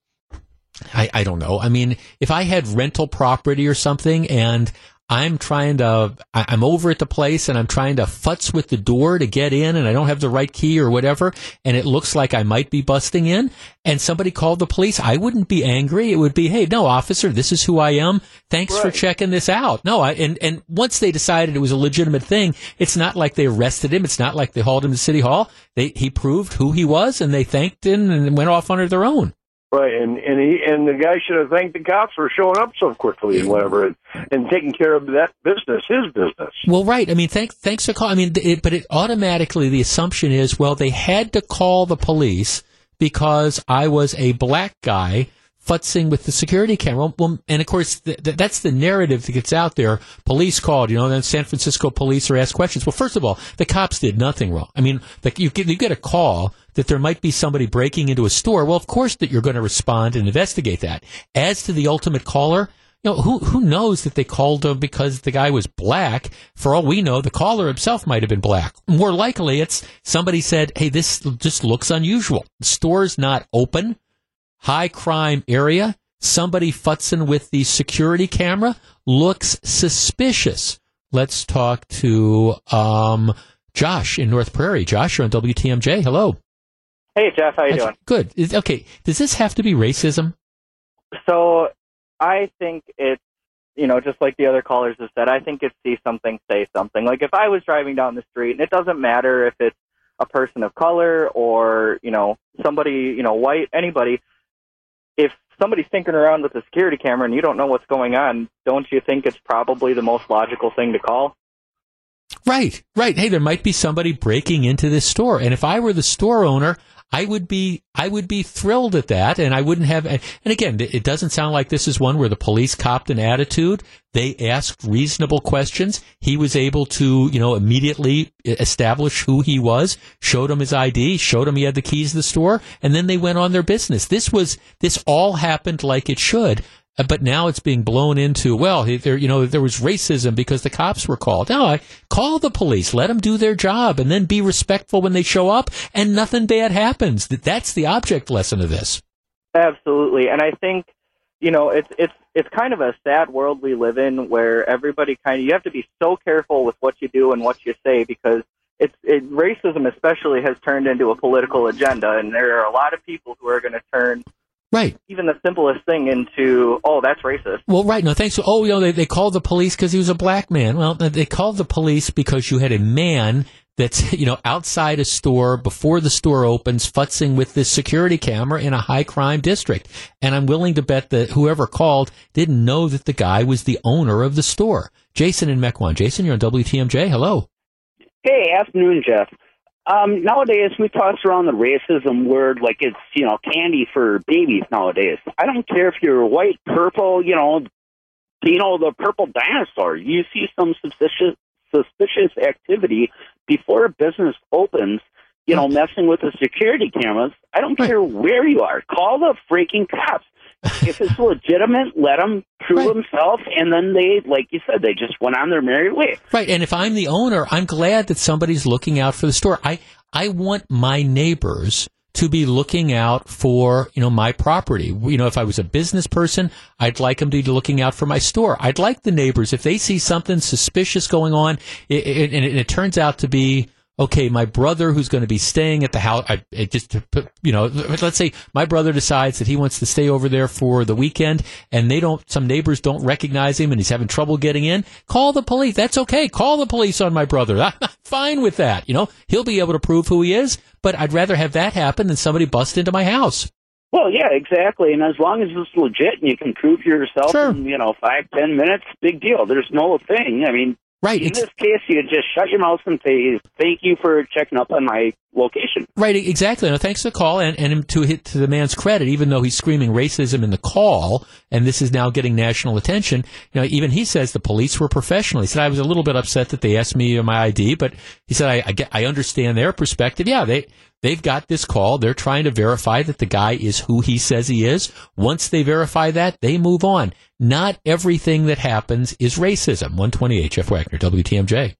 I, I don't know. I mean, if I had rental property or something and I'm trying to, I, I'm over at the place and I'm trying to futz with the door to get in and I don't have the right key or whatever, and it looks like I might be busting in, and somebody called the police, I wouldn't be angry. It would be, hey, no, officer, this is who I am. Thanks for checking this out. No, I, and, and once they decided it was a legitimate thing, it's not like they arrested him. It's not like they hauled him to City Hall. They, he proved who he was and they thanked him and went off under their own. Right, and and he and the guy should have thanked the cops for showing up so quickly and whatever, and, and taking care of that business, his business. Well, right. I mean, thanks, thanks for calling. I mean, it, but it automatically, the assumption is, well, they had to call the police because I was a black guy futzing with the security camera. Well, and of course, th- th- that's the narrative that gets out there. Police called, you know, then San Francisco police are asked questions. Well, first of all, the cops did nothing wrong. I mean, you, get, you get a call that there might be somebody breaking into a store. Well, of course that you're going to respond and investigate that. As to the ultimate caller, you know, who who knows that they called him because the guy was black? For all we know, the caller himself might have been black. More likely, it's somebody said, "Hey, this just looks unusual. The store's not open. High crime area. Somebody futzing with the security camera looks suspicious." Let's talk to um, Josh in North Prairie. Josh, you're on WTMJ. Hello. Hey Jeff, how you doing? Good. Is- Okay. Does this have to be racism? So I think it's you know, just like the other callers have said, I think it's see something, say something. Like if I was driving down the street and it doesn't matter if it's a person of color or, you know, somebody, you know, white, anybody, if somebody's tinkering around with a security camera and you don't know what's going on, don't you think it's probably the most logical thing to call? Right, right. Hey, there might be somebody breaking into this store. And if I were the store owner, I would be I would be thrilled at that, and I wouldn't have. And again, it doesn't sound like this is one where the police copped an attitude. They asked reasonable questions. He was able to, you know, immediately establish who he was, showed him his ID, showed him he had the keys to the store, and then they went on their business. This was this all happened like it should. Uh, but now it's being blown into well there you know there was racism because the cops were called. No I call the police. Let them do their job and then be respectful when they show up and nothing bad happens. That's the object lesson of this. Absolutely. And i think you know it's it's it's kind of a sad world we live in where everybody kind of you have to be so careful with what you do and what you say because it's it, racism especially has turned into a political agenda and there are a lot of people who are going to turn Right. Even the simplest thing into, oh, that's racist. Well, right. No, thanks. Oh, you know, they, they called the police because he was a black man. Well, they called the police because you had a man that's, you know, outside a store before the store opens, futzing with this security camera in a high crime district. And I'm willing to bet that whoever called didn't know that the guy was the owner of the store. Jason in Mequon. Jason, you're on WTMJ. Hello. Hey, afternoon, Jeff. Um, nowadays, we toss around the racism word like it's, you know, candy for babies nowadays. I don't care if you're white, purple, you know, you know, the purple dinosaur. You see some suspicious, suspicious activity before a business opens, you know, messing with the security cameras. I don't care where you are. Call the freaking cops if it's legitimate, let him prove right. himself, and then they, like you said, they just went on their merry way. Right. And if I'm the owner, I'm glad that somebody's looking out for the store. I I want my neighbors to be looking out for you know my property. You know, if I was a business person, I'd like them to be looking out for my store. I'd like the neighbors if they see something suspicious going on, it, it, and it turns out to be okay, my brother who's going to be staying at the house, I, I just, you know, let's say my brother decides that he wants to stay over there for the weekend and they don't, some neighbors don't recognize him and he's having trouble getting in. Call the police. That's okay. Call the police on my brother. I'm fine with that. You know, he'll be able to prove who he is, but I'd rather have that happen than somebody bust into my house. Well, yeah, exactly. And as long as it's legit and you can prove yourself sure. in, you know, five, ten minutes, big deal. There's no thing. I mean, Right. In this case, you just shut your mouth and say, "Thank you for checking up on my location." Right. Exactly. No, thanks for the call, and and to hit to the man's credit, even though he's screaming racism in the call, and this is now getting national attention. You know, even he says the police were professional. He said I was a little bit upset that they asked me my ID, but he said I I, get, I understand their perspective. Yeah, they They've got this call. They're trying to verify that the guy is who he says he is. Once they verify that, they move on. Not everything that happens is racism. 128, Jeff Wagner, WTMJ.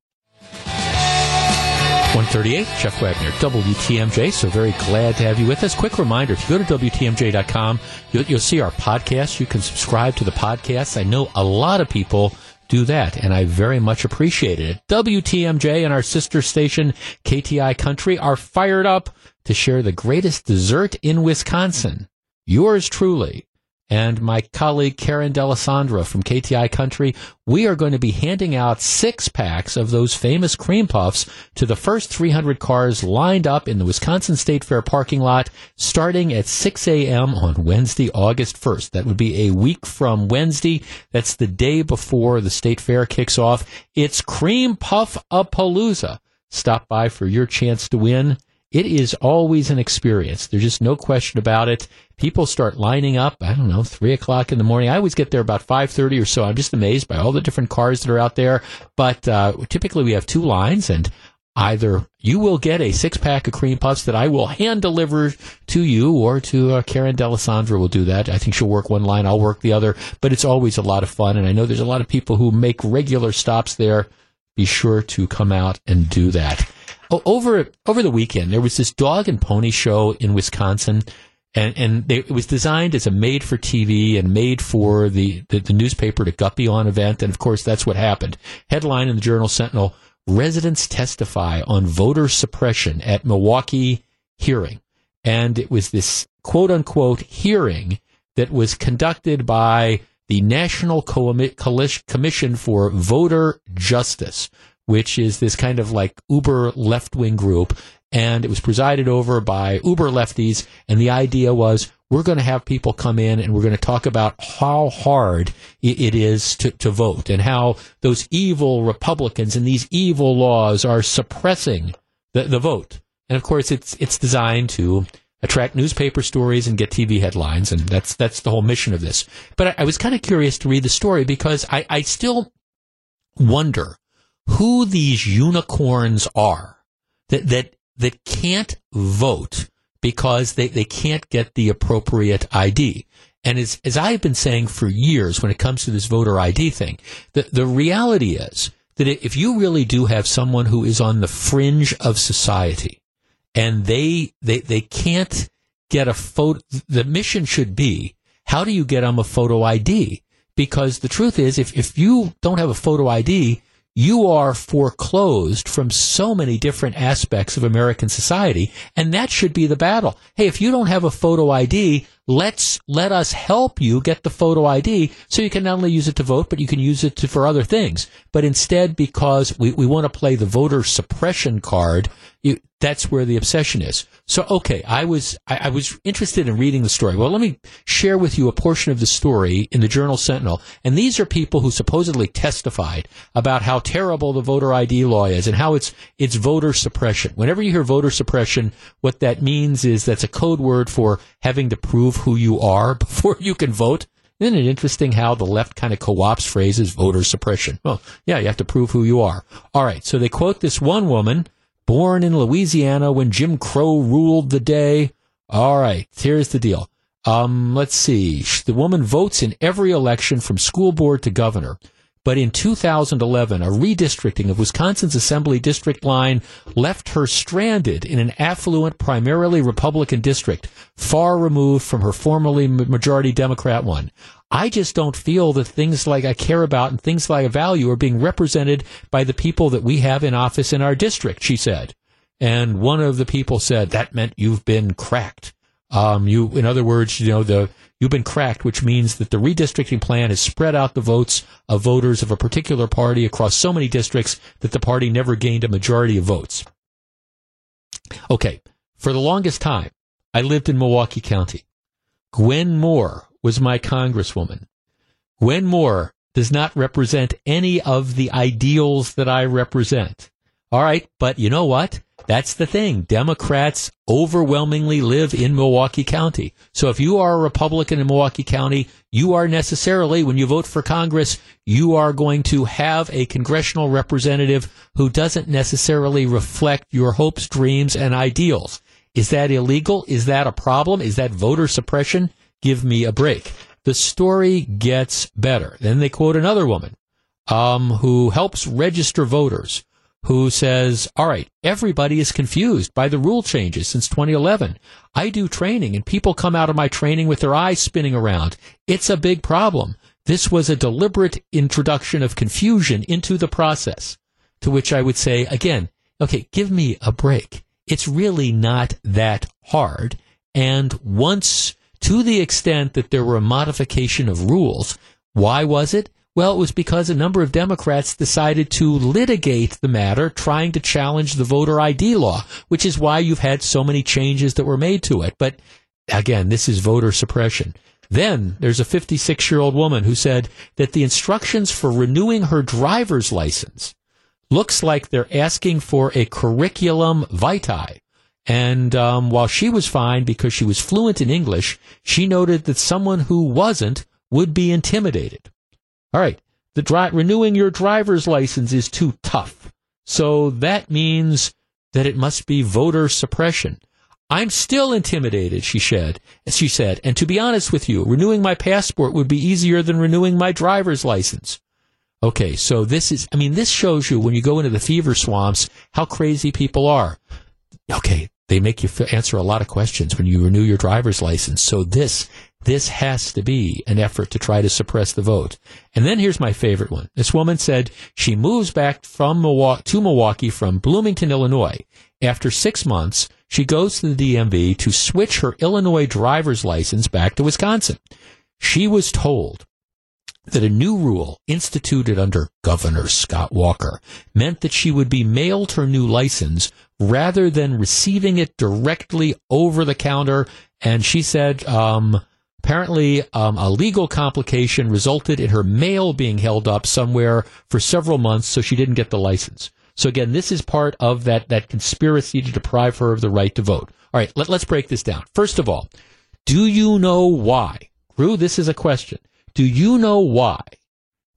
138, Jeff Wagner, WTMJ. So very glad to have you with us. Quick reminder, if you go to WTMJ.com, you'll, you'll see our podcast. You can subscribe to the podcast. I know a lot of people do that, and I very much appreciate it. WTMJ and our sister station, KTI Country, are fired up to share the greatest dessert in Wisconsin. Yours truly, and my colleague Karen Delisandro from KTI Country, we are going to be handing out six packs of those famous cream puffs to the first 300 cars lined up in the Wisconsin State Fair parking lot starting at 6 a.m. on Wednesday, August 1st. That would be a week from Wednesday. That's the day before the State Fair kicks off. It's Cream Puff a Palooza. Stop by for your chance to win. It is always an experience. There's just no question about it. People start lining up. I don't know, three o'clock in the morning. I always get there about five thirty or so. I'm just amazed by all the different cars that are out there. But uh, typically, we have two lines, and either you will get a six pack of cream puffs that I will hand deliver to you, or to uh, Karen Delisandro will do that. I think she'll work one line, I'll work the other. But it's always a lot of fun, and I know there's a lot of people who make regular stops there. Be sure to come out and do that over over the weekend there was this dog and pony show in Wisconsin, and and they, it was designed as a made for TV and made for the, the the newspaper to guppy on event, and of course that's what happened. Headline in the Journal Sentinel: Residents testify on voter suppression at Milwaukee hearing, and it was this quote unquote hearing that was conducted by the National Commission for Voter Justice which is this kind of like uber left wing group. And it was presided over by uber lefties. And the idea was we're going to have people come in and we're going to talk about how hard it is to, to vote and how those evil Republicans and these evil laws are suppressing the, the vote. And of course, it's, it's designed to attract newspaper stories and get TV headlines, and that's that's the whole mission of this. But I, I was kind of curious to read the story because I, I still wonder who these unicorns are that that that can't vote because they, they can't get the appropriate ID. And as, as I've been saying for years when it comes to this voter ID thing, the, the reality is that if you really do have someone who is on the fringe of society and they, they, they can't get a photo, the mission should be, how do you get them a photo ID? Because the truth is, if, if you don't have a photo ID, you are foreclosed from so many different aspects of American society, and that should be the battle. Hey, if you don't have a photo ID, let's let us help you get the photo ID so you can not only use it to vote, but you can use it to, for other things. But instead, because we, we want to play the voter suppression card, you, that's where the obsession is. So, okay, I was I, I, was interested in reading the story. Well, let me share with you a portion of the story in the Journal Sentinel. And these are people who supposedly testified about how terrible the voter ID law is and how it's it's voter suppression. Whenever you hear voter suppression, what that means is that's a code word for having to prove who you are before you can vote. Isn't it interesting how the left kind of co-ops phrases voter suppression? Well, yeah, you have to prove who you are. All right, so they quote this one woman born in Louisiana when Jim Crow ruled the day. All right, here's the deal. Um, let's see. The woman votes in every election from school board to governor. But in 2011, a redistricting of Wisconsin's assembly district line left her stranded in an affluent, primarily Republican district, far removed from her formerly majority Democrat one. I just don't feel that things like I care about and things like I value are being represented by the people that we have in office in our district, she said. And one of the people said, that meant you've been cracked. Um, you, in other words, you know, the, you've been cracked, which means that the redistricting plan has spread out the votes of voters of a particular party across so many districts that the party never gained a majority of votes. Okay. For the longest time, I lived in Milwaukee County. Gwen Moore was my congresswoman. Gwen Moore does not represent any of the ideals that I represent. All right, but you know what? That's the thing. Democrats overwhelmingly live in Milwaukee County. So if you are a Republican in Milwaukee County, you are necessarily, when you vote for Congress, you are going to have a congressional representative who doesn't necessarily reflect your hopes, dreams, and ideals. Is that illegal? Is that a problem? Is that voter suppression? Give me a break. The story gets better. Then they quote another woman um, who helps register voters who says, all right, everybody is confused by the rule changes since 2011. I do training and people come out of my training with their eyes spinning around. It's a big problem. This was a deliberate introduction of confusion into the process. To which I would say, again, okay, give me a break. It's really not that hard. And once to the extent that there were a modification of rules. Why was it? Well, it was because a number of Democrats decided to litigate the matter, trying to challenge the voter ID law, which is why you've had so many changes that were made to it. But again, this is voter suppression. Then there's a 56 year old woman who said that the instructions for renewing her driver's license looks like they're asking for a curriculum vitae and um, while she was fine because she was fluent in English, she noted that someone who wasn't would be intimidated. All right, the dri- renewing your driver's license is too tough. So that means that it must be voter suppression. I'm still intimidated, she said. She said, and to be honest with you, renewing my passport would be easier than renewing my driver's license. Okay, so this is, I mean, this shows you when you go into the fever swamps how crazy people are. Okay, they make you answer a lot of questions when you renew your driver's license. So this, this has to be an effort to try to suppress the vote. And then here's my favorite one. This woman said she moves back from Milwaukee to Milwaukee from Bloomington, Illinois. After six months, she goes to the DMV to switch her Illinois driver's license back to Wisconsin. She was told that a new rule instituted under Governor Scott Walker meant that she would be mailed her new license rather than receiving it directly over the counter. And she said, um, apparently, um, a legal complication resulted in her mail being held up somewhere for several months, so she didn't get the license. So again, this is part of that, that conspiracy to deprive her of the right to vote. All right, let, let's break this down. First of all, do you know why? Rue, this is a question. Do you know why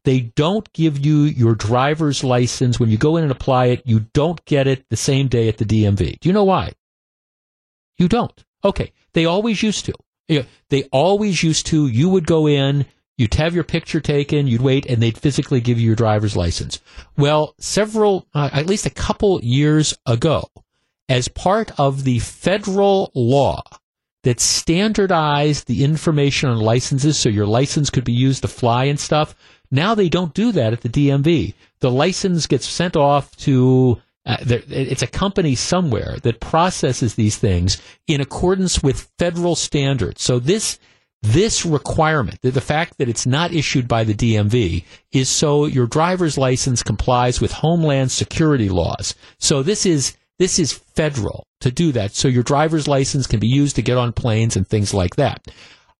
they don't give you your driver's license when you go in and apply it? You don't get it the same day at the DMV. Do you know why? You don't. Okay. They always used to. They always used to. You would go in, you'd have your picture taken, you'd wait, and they'd physically give you your driver's license. Well, several, uh, at least a couple years ago, as part of the federal law that standardized the information on licenses so your license could be used to fly and stuff. Now they don't do that at the DMV. The license gets sent off to uh, it's a company somewhere that processes these things in accordance with federal standards. So this this requirement, the, the fact that it's not issued by the DMV, is so your driver's license complies with Homeland Security laws. So this is this is federal to do that. So your driver's license can be used to get on planes and things like that.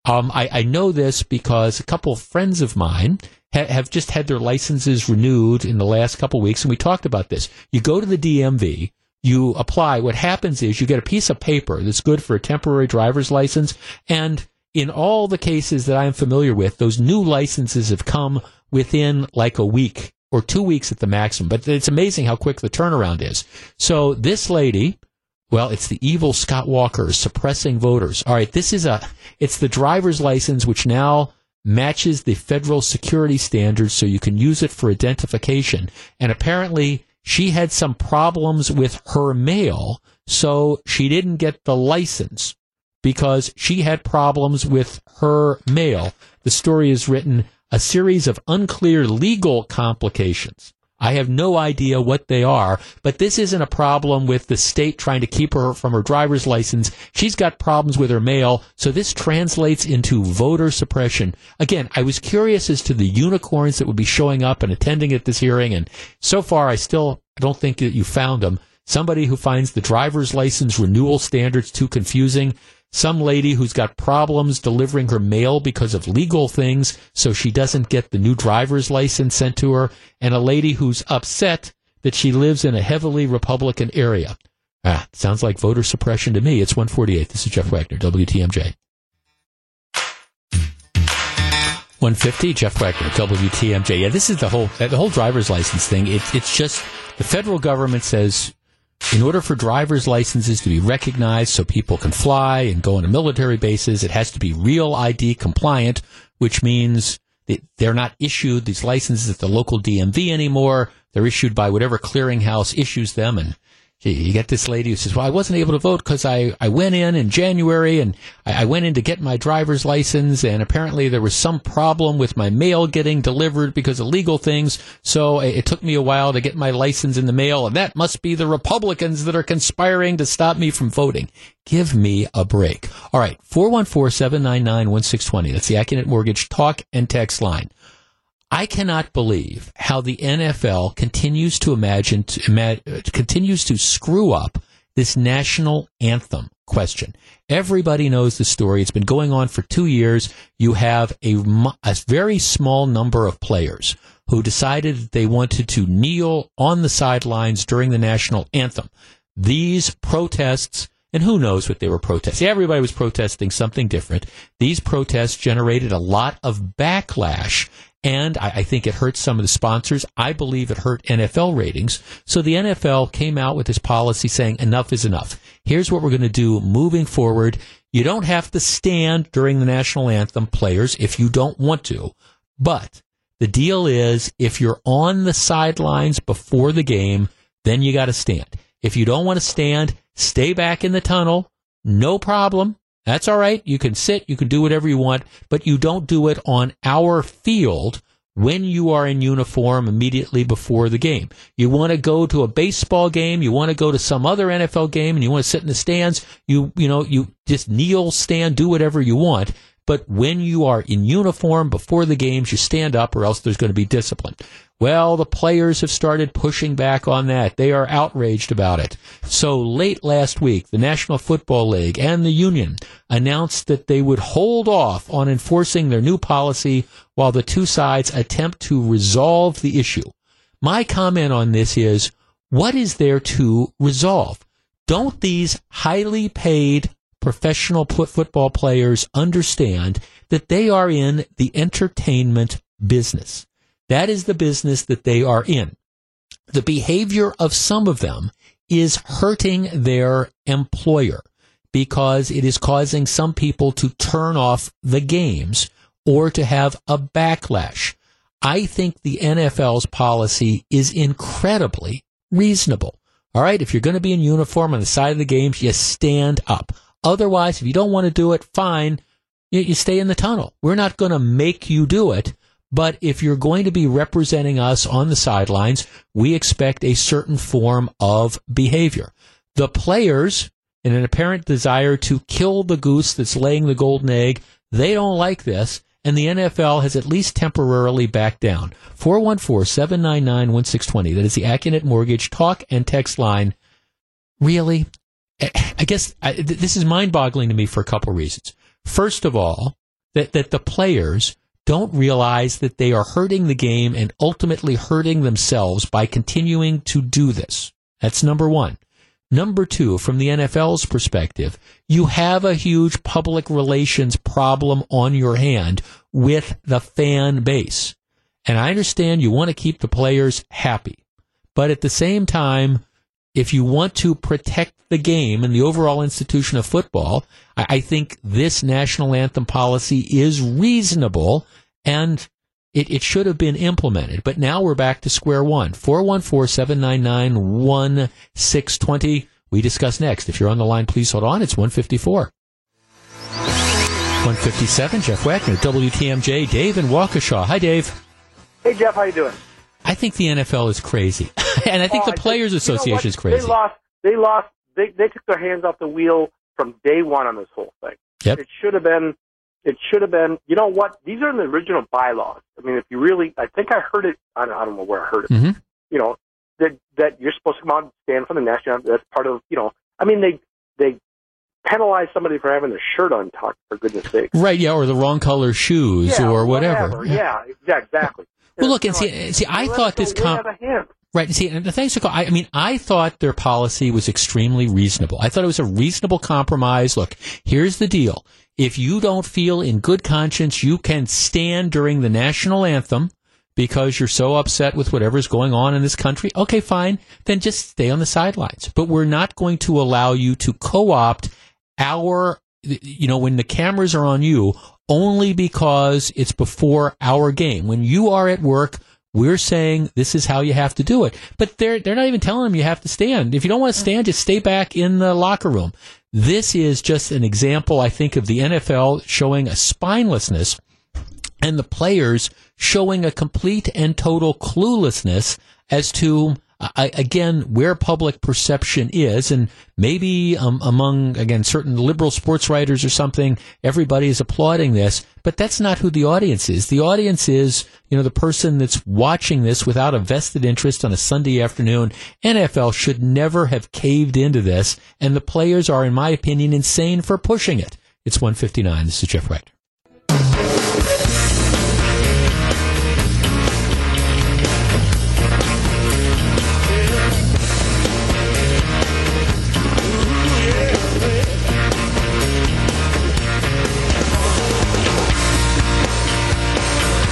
Um, I, I, know this because a couple of friends of mine ha- have just had their licenses renewed in the last couple of weeks, and we talked about this. You go to the DMV, you apply. What happens is you get a piece of paper that's good for a temporary driver's license, and in all the cases that I am familiar with, those new licenses have come within like a week or two weeks at the maximum. But it's amazing how quick the turnaround is. So this lady, well, it's the evil Scott Walker suppressing voters. All right, this is a, it's the driver's license which now matches the federal security standards so you can use it for identification. And apparently she had some problems with her mail, so she didn't get the license because she had problems with her mail. The story is written a series of unclear legal complications. I have no idea what they are, but this isn't a problem with the state trying to keep her from her driver's license. She's got problems with her mail, so this translates into voter suppression. Again, I was curious as to the unicorns that would be showing up and attending at this hearing, and so far I still don't think that you found them. Somebody who finds the driver's license renewal standards too confusing some lady who's got problems delivering her mail because of legal things, so she doesn't get the new driver's license sent to her, and a lady who's upset that she lives in a heavily Republican area. Ah, sounds like voter suppression to me. It's 148. This is Jeff Wagner, WTMJ. 150, Jeff Wagner, WTMJ. Yeah, this is the whole the whole driver's license thing. It, it's just the federal government says in order for driver's licenses to be recognized so people can fly and go a military bases, it has to be real ID compliant, which means they're not issued these licenses at the local DMV anymore. They're issued by whatever clearinghouse issues them. And you get this lady who says, well, I wasn't able to vote because I, I went in in January and I, I, went in to get my driver's license and apparently there was some problem with my mail getting delivered because of legal things. So it, it took me a while to get my license in the mail and that must be the Republicans that are conspiring to stop me from voting. Give me a break. All right. 414-799-1620. That's the Accunet Mortgage talk and text line. I cannot believe how the NFL continues to imagine to, ima- continues to screw up this national anthem question. Everybody knows the story. It's been going on for two years. You have a, a very small number of players who decided that they wanted to kneel on the sidelines during the national anthem. These protests and who knows what they were protesting. Everybody was protesting something different. These protests generated a lot of backlash and I, I, think it hurt some of the sponsors. I believe it hurt NFL ratings. So the NFL came out with this policy saying enough is enough. Here's what we're going to do moving forward. You don't have to stand during the national anthem, players, if you don't want to. But the deal is if you're on the sidelines before the game, then you got to stand. If you don't want to stand, stay back in the tunnel. No problem. That's all right. You can sit, you can do whatever you want, but you don't do it on our field when you are in uniform immediately before the game. You want to go to a baseball game, you want to go to some other NFL game and you want to sit in the stands, you you know, you just kneel, stand, do whatever you want. But when you are in uniform before the games, you stand up or else there's going to be discipline. Well, the players have started pushing back on that. They are outraged about it. So late last week, the National Football League and the union announced that they would hold off on enforcing their new policy while the two sides attempt to resolve the issue. My comment on this is, what is there to resolve? Don't these highly paid professional football players understand that they are in the entertainment business? That is the business that they are in. The behavior of some of them is hurting their employer because it is causing some people to turn off the games or to have a backlash. I think the NFL's policy is incredibly reasonable. All right, if you're going to be in uniform on the side of the games, you stand up. Otherwise, if you don't want to do it, fine, you, stay in the tunnel. We're not going to make you do it. But if you're going to be representing us on the sidelines, we expect a certain form of behavior. The players, in an apparent desire to kill the goose that's laying the golden egg, they don't like this and the NFL has at least temporarily backed down. 414-799-1620. That is the Accunet Mortgage talk and text line. Really? I guess I, this is mind-boggling to me for a couple reasons. First of all, that, that the players don't realize that they are hurting the game and ultimately hurting themselves by continuing to do this. That's number one. Number two, from the NFL's perspective, you have a huge public relations problem on your hand with the fan base. And I understand you want to keep the players happy. But at the same time, if you want to protect the game and the overall institution of football, I think this national anthem policy is reasonable and it, it should have been implemented, but now we're back to square one. 414-799-1620. We discuss next. If you're on the line, please hold on. It's 154. 157, Jeff Wagner, WTMJ, Dave and Waukesha. Hi, Dave. Hey, Jeff, how you doing? I think the NFL is crazy. and I think oh, the Players think, Association you know is crazy. They lost, they lost, they, they took their hands off the wheel from day one on this whole thing. Yep. It should have been it should have been, you know what? These are in the original bylaws. I mean, if you really, I think I heard it. I don't, I don't know where I heard it. Mm-hmm. You know that that you're supposed to come out and stand for the national. That's part of, you know. I mean, they they penalize somebody for having their shirt untucked. For goodness sake. Right? Yeah, or the wrong color shoes, yeah, or whatever. whatever. Yeah. yeah, exactly. Well, look and see. See, I thought this. Com- Right. See, and thanks for call. I, I mean, I thought their policy was extremely reasonable. I thought it was a reasonable compromise. Look, here's the deal. If you don't feel in good conscience you can stand during the national anthem because you're so upset with whatever's going on in this country, okay, fine. Then just stay on the sidelines. But we're not going to allow you to co-opt our, you know, when the cameras are on you only because it's before our game. When you are at work, we're saying this is how you have to do it. But they're they're not even telling them you have to stand. If you don't want to stand, just stay back in the locker room. This is just an example, I think, of the NFL showing a spinelessness and the players showing a complete and total cluelessness as to I, again, where public perception is, and maybe um, among again certain liberal sports writers or something, everybody is applauding this, but that's not who the audience is. The audience is, you know, the person that's watching this without a vested interest on a Sunday afternoon. NFL should never have caved into this, and the players are, in my opinion, insane for pushing it. It's 159. This is Jeff Wright.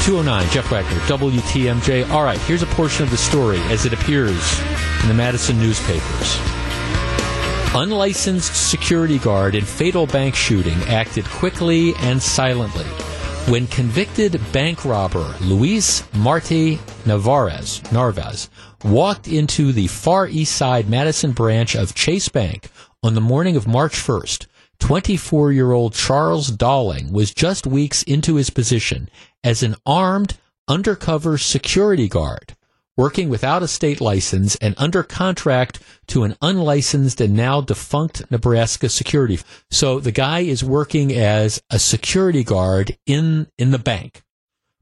209, Jeff Wagner, WTMJ. All right, here's a portion of the story as it appears in the Madison newspapers. Unlicensed security guard in fatal bank shooting acted quickly and silently when convicted bank robber Luis Marti Navarez, walked into the Far East Side Madison branch of Chase Bank on the morning of March 1st 24 year old Charles Dalling was just weeks into his position as an armed undercover security guard working without a state license and under contract to an unlicensed and now defunct Nebraska security. So the guy is working as a security guard in, in the bank.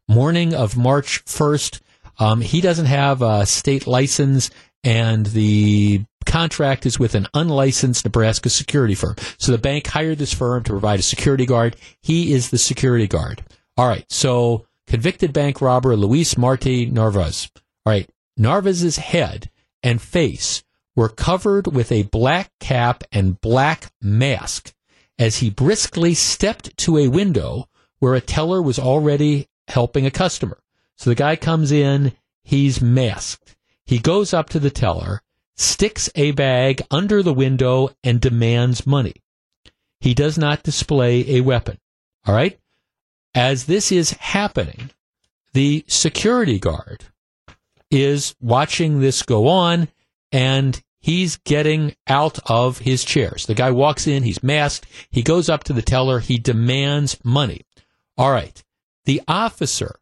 Morning of March 1st, um, he doesn't have a state license and the contract is with an unlicensed Nebraska security firm. So the bank hired this firm to provide a security guard. He is the security guard. All right. So convicted bank robber Luis Marti Narvez. All right. Narvez's head and face were covered with a black cap and black mask as he briskly stepped to a window where a teller was already helping a customer. So the guy comes in, he's masked. He goes up to the teller, sticks a bag under the window, and demands money. He does not display a weapon. All right? As this is happening, the security guard is watching this go on and he's getting out of his chairs. The guy walks in, he's masked, he goes up to the teller, he demands money. All right. The officer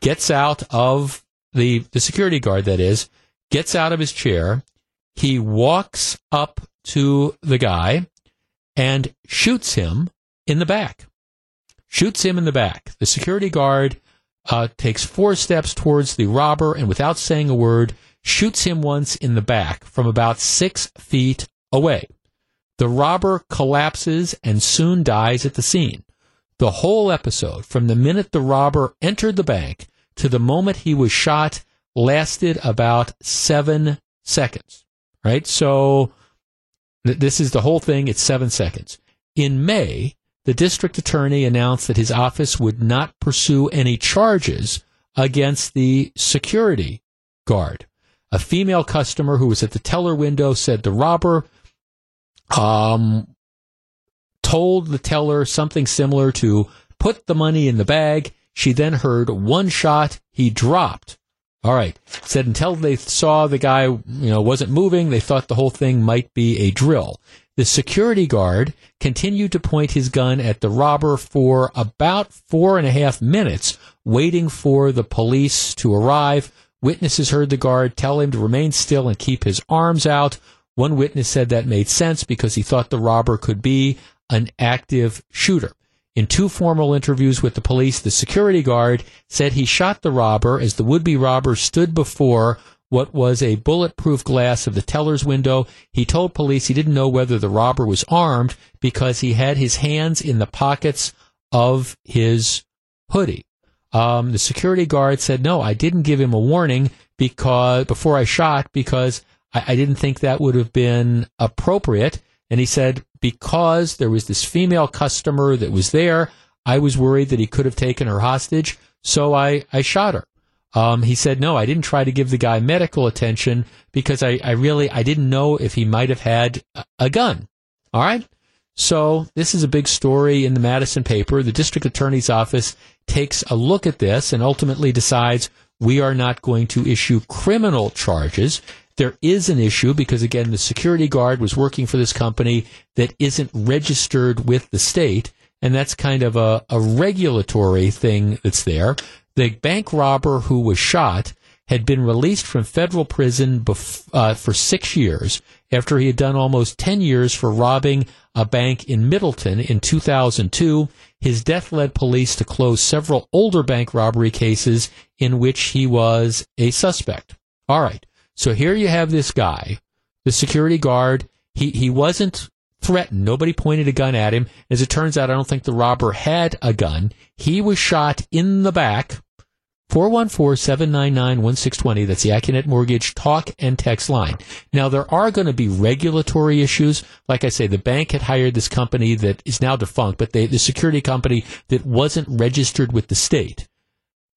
gets out of the, the security guard, that is, gets out of his chair. He walks up to the guy and shoots him in the back. Shoots him in the back. The security guard uh, takes four steps towards the robber and without saying a word, shoots him once in the back from about six feet away. The robber collapses and soon dies at the scene. The whole episode, from the minute the robber entered the bank to the moment he was shot, lasted about seven seconds. Right? So th- this is the whole thing. It's seven seconds. In May, the district attorney announced that his office would not pursue any charges against the security guard. A female customer who was at the teller window said the robber um, told the teller something similar to put the money in the bag. She then heard one shot. He dropped. All right. Said until they saw the guy, you know, wasn't moving, they thought the whole thing might be a drill. The security guard continued to point his gun at the robber for about four and a half minutes, waiting for the police to arrive. Witnesses heard the guard tell him to remain still and keep his arms out. One witness said that made sense because he thought the robber could be an active shooter. In two formal interviews with the police, the security guard said he shot the robber as the would be robber stood before what was a bulletproof glass of the teller's window. He told police he didn't know whether the robber was armed because he had his hands in the pockets of his hoodie. Um, the security guard said, no, I didn't give him a warning because before I shot because I, I didn't think that would have been appropriate. And he said, because there was this female customer that was there, I was worried that he could have taken her hostage. So I, I shot her. Um, he said, no, I didn't try to give the guy medical attention because I, I really, I didn't know if he might have had a, gun. All right. So this is a big story in the Madison paper. The district attorney's office takes a look at this and ultimately decides we are not going to issue criminal charges. There is an issue because again, the security guard was working for this company that isn't registered with the state. And that's kind of a, a regulatory thing that's there. The bank robber who was shot had been released from federal prison bef- uh, for six years after he had done almost 10 years for robbing a bank in Middleton in 2002. His death led police to close several older bank robbery cases in which he was a suspect. All right. So here you have this guy, the security guard. He, he wasn't threatened. Nobody pointed a gun at him. As it turns out, I don't think the robber had a gun. He was shot in the back. 414-799-1620. That's the Accunet Mortgage talk and text line. Now, there are going to be regulatory issues. Like I say, the bank had hired this company that is now defunct, but they, the security company that wasn't registered with the state.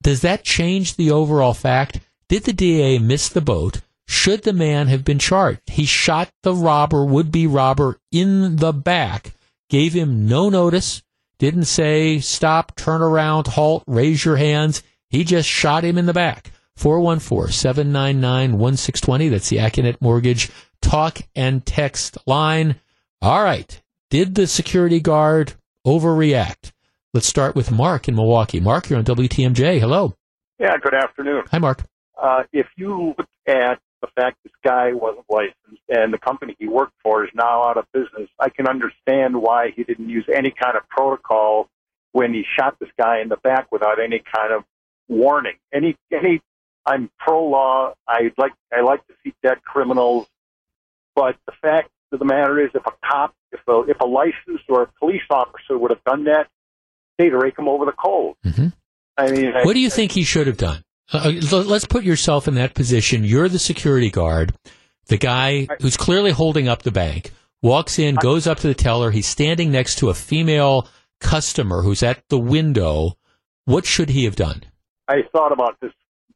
Does that change the overall fact? Did the DA miss the boat? Should the man have been charged? He shot the robber, would be robber, in the back, gave him no notice, didn't say stop, turn around, halt, raise your hands. He just shot him in the back. 414-799-1620. That's the Accunet Mortgage talk and text line. All right. Did the security guard overreact? Let's start with Mark in Milwaukee. Mark, you're on WTMJ. Hello. Yeah, good afternoon. Hi, Mark. Uh, if you look at the fact this guy wasn't licensed and the company he worked for is now out of business, I can understand why he didn't use any kind of protocol when he shot this guy in the back without any kind of warning. Any any I'm pro law. I like I like to see dead criminals, but the fact of the matter is, if a cop, if a if a licensed or a police officer would have done that, they'd rake him over the coals. Mm-hmm. I mean, I, What do you think he should have done? Uh, let's put yourself in that position. You're the security guard. The guy who's clearly holding up the bank walks in, goes up to the teller. He's standing next to a female customer who's at the window. What should he have done? I thought about this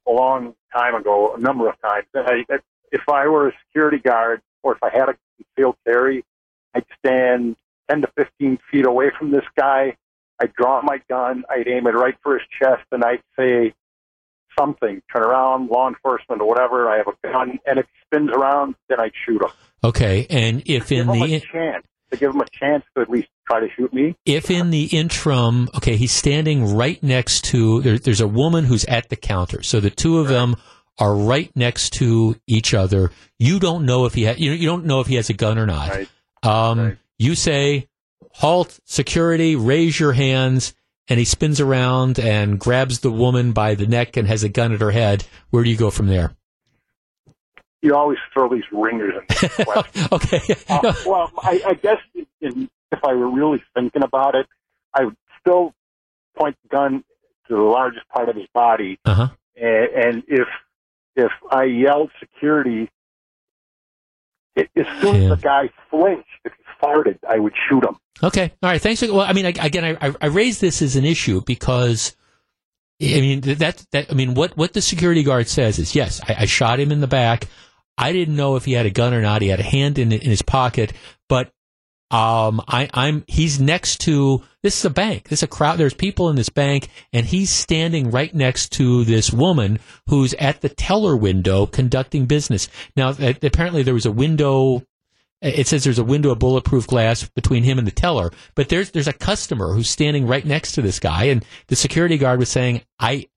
a long time ago, a number of times. I, if I were a security guard or if I had a concealed carry, I'd stand 10 to 15 feet away from this guy. I'd draw my gun, I'd aim it right for his chest, and I'd say something, turn around, law enforcement or whatever. I have a gun, and if he spins around, then I'd shoot him. Okay, and if in the chance to give him a chance to at least try to shoot me. if in the interim, okay, he's standing right next to there, there's a woman who's at the counter, so the two of them are right next to each other. You don't know if he ha- you, you don't know if he has a gun or not. Right. Um, You say, "Halt, security! Raise your hands!" And he spins around and grabs the woman by the neck and has a gun at her head. Where do you go from there? You always throw these ringers in. okay. Uh, well, I, I guess in, if I were really thinking about it, I would still point the gun to the largest part of his body, Uh huh. and, and if if I yelled security, it, as soon Yeah. as the guy flinched, if farted, I would shoot him. Okay. All right. Thanks. Well, I mean, again, I, I- raised this as an issue because, I mean, that, that, I mean, what, what the security guard says is, yes, I, I shot him in the back. I didn't know if he had a gun or not. He had a hand in, in his pocket, but, um, I, I'm, he's next to, this is a bank. This is a crowd. There's people in this bank and he's standing right next to this woman who's at the teller window conducting business. Now, apparently there was a window it says there's a window of bulletproof glass between him and the teller, but there's there's a customer who's standing right next to this guy, and the security guard was saying, "I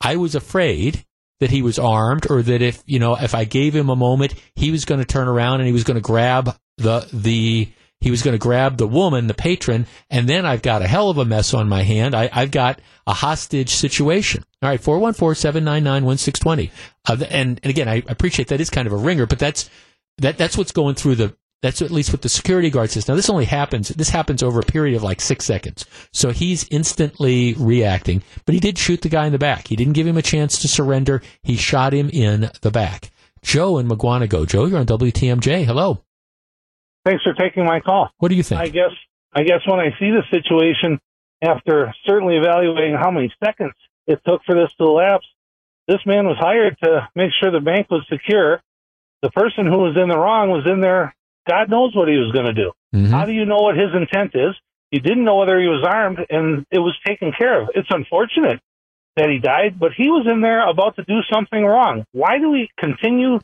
I was afraid that he was armed, or that if you know if I gave him a moment, he was going to turn around and he was going to grab the the." He was going to grab the woman, the patron, and then I've got a hell of a mess on my hand. I, I've got a hostage situation. All right, 414-799-1620. Uh, and, and again, I appreciate that is kind of a ringer, but that's, that, that's what's going through the, that's at least what the security guard says. Now, this only happens, this happens over a period of like six seconds. So he's instantly reacting, but he did shoot the guy in the back. He didn't give him a chance to surrender. He shot him in the back. Joe in Mukwonago. Joe, you're on WTMJ. Hello. Thanks for taking my call. What do you think? I guess I guess when I see the situation, after certainly evaluating how many seconds it took for this to elapse, this man was hired to make sure the bank was secure. The person who was in the wrong was in there. God knows what he was going to do. Mm-hmm. How do you know what his intent is? You didn't know whether he was armed, and it was taken care of. It's unfortunate that he died, but he was in there about to do something wrong. Why do we continue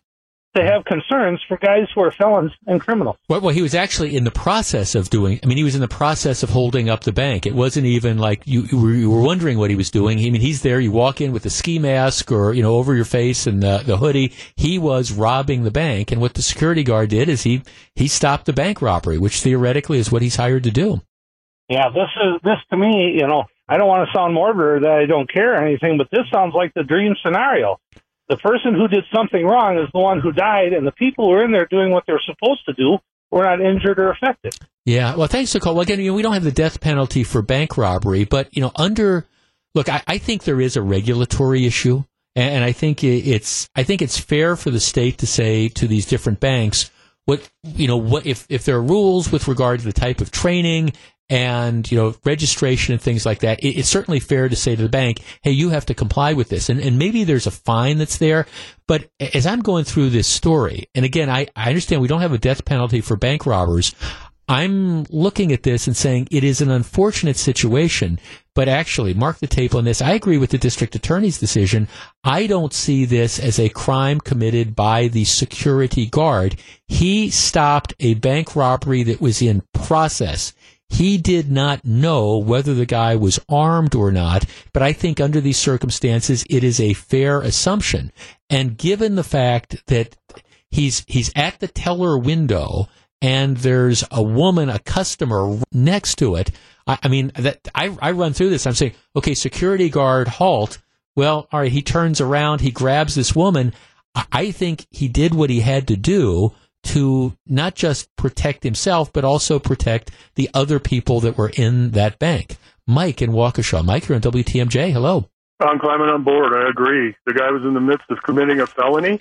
to have concerns for guys who are felons and criminals? Well, well, he was actually in the process of doing. I mean, he was in the process of holding up the bank. It wasn't even like you, you, were, you were wondering what he was doing. I mean, he's there. You walk in with the ski mask or you know over your face and the, the hoodie. He was robbing the bank, and what the security guard did is he he stopped the bank robbery, which theoretically is what he's hired to do. Yeah, this is this to me, you know, I don't want to sound morbid or that I don't care or anything, but this sounds like the dream scenario. The person who did something wrong is the one who died, and the people who are in there doing what they're supposed to do were not injured or affected. Yeah. Well, thanks Nicole. Well, again, you know, we don't have the death penalty for bank robbery, but you know, under look, I, I think there is a regulatory issue, and, and I think it's I think it's fair for the state to say to these different banks what you know what if if there are rules with regard to the type of training and you know registration and things like that it, it's certainly fair to say to the bank hey you have to comply with this. And, and maybe there's a fine that's there but as i'm going through this story and again I, I understand we don't have a death penalty for bank robbers. I'm looking at this and saying it is an unfortunate situation but actually mark the tape on this. I agree with the district attorney's decision. I don't see this as a crime committed by the security guard. He stopped a bank robbery that was in process he did not know whether the guy was armed or not, but I think under these circumstances, it is a fair assumption. And given the fact that he's, he's at the teller window and there's a woman, a customer next to it, I, I mean, that I, I run through this. I'm saying, okay, security guard, halt. Well, all right, he turns around, he grabs this woman. I- I think he did what he had to do to not just protect himself, but also protect the other people that were in that bank. Mike in Waukesha. Mike, you're on WTMJ. Hello. I'm climbing on board. I agree. The guy was in the midst of committing a felony,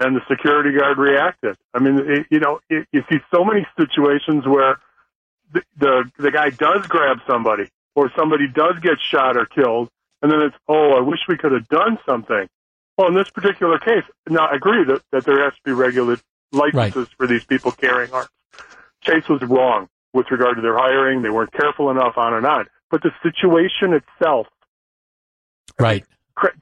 and the security guard reacted. I mean, it, you know, it, you see so many situations where the, the the guy does grab somebody, or somebody does get shot or killed, and then it's, oh, I wish we could have done something. Well, in this particular case, now I agree that, that there has to be regular licenses right. for these people carrying arms. Chase was wrong with regard to their hiring. They weren't careful enough, on and on. But the situation itself, right?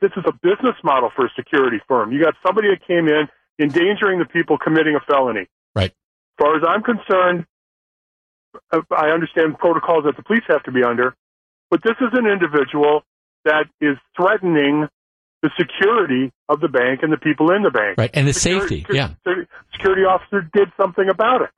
This is a business model for a security firm. You got somebody that came in endangering the people committing a felony. Right. As far as I'm concerned, I understand protocols that the police have to be under, but this is an individual that is threatening the security of the bank and the people in the bank. Right, and the security, safety, yeah. Security officer did something about it.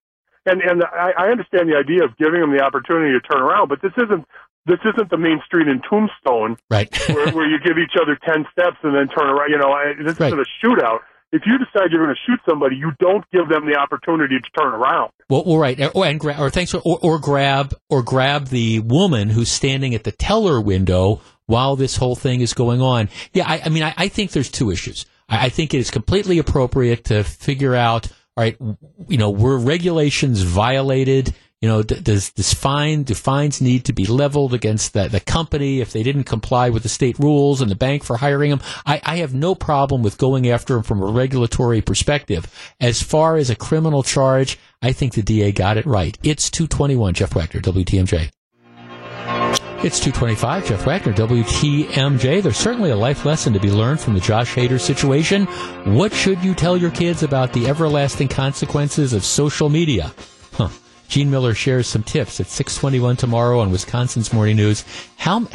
And and I, I understand the idea of giving them the opportunity to turn around, but this isn't this isn't the main street in Tombstone, right? where, where you give each other ten steps and then turn around. You know, this right. isn't a shootout if you decide you're going to shoot somebody, you don't give them the opportunity to turn around. Well, well right, or, and gra- or thanks, or, or grab or grab the woman who's standing at the teller window while this whole thing is going on. Yeah, I, I mean, I, I, think there's two issues. I, I think it is completely appropriate to figure out. All right, you know, were regulations violated? You know, does this fine do fines need to be leveled against the, the company if they didn't comply with the state rules and the bank for hiring them? I, I have no problem with going after them from a regulatory perspective. As far as a criminal charge, I think the DA got it right. It's 221, Jeff Wagner, WTMJ. It's 225, Jeff Wagner, WTMJ. There's certainly a life lesson to be learned from the Josh Hader situation. What should you tell your kids about the everlasting consequences of social media? Huh. Gene Mueller shares some tips at 621 tomorrow on Wisconsin's Morning News. How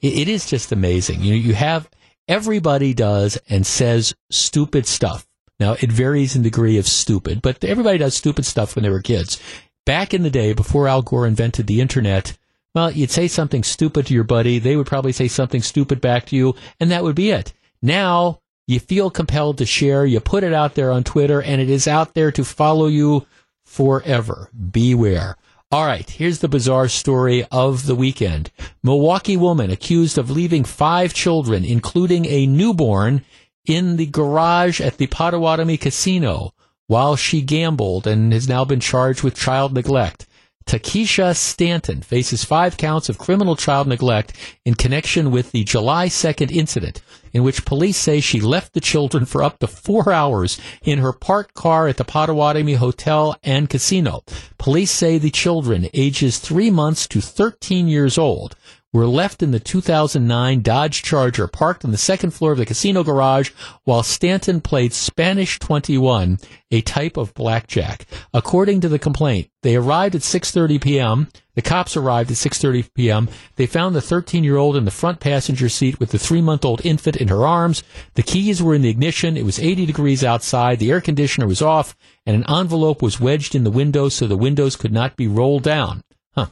it is just amazing. You know, you have everybody does and says stupid stuff. Now it varies in degree of stupid, but everybody does stupid stuff when they were kids. Back in the day, before Al Gore invented the internet, well, you'd say something stupid to your buddy. They would probably say something stupid back to you, and that would be it. Now you feel compelled to share. You put it out there on Twitter, and it is out there to follow you forever. Beware. All right, here's the bizarre story of the weekend. Milwaukee woman accused of leaving five children, including a newborn, in the garage at the Potawatomi Casino while she gambled and has now been charged with child neglect. Takesha Stanton faces five counts of criminal child neglect in connection with the July 2nd incident, in which police say she left the children for up to four hours in her parked car at the Potawatomi Hotel and Casino. Police say the children, ages three months to 13 years old, were left in the 2009 Dodge Charger parked on the second floor of the casino garage while Stanton played Spanish 21, a type of blackjack. According to the complaint, they arrived at 6:30 p.m. The cops arrived at 6:30 p.m. They found the 13-year-old in the front passenger seat with the 3-month-old infant in her arms. The keys were in the ignition. It was 80 degrees outside. The air conditioner was off, and an envelope was wedged in the window so the windows could not be rolled down. Huh.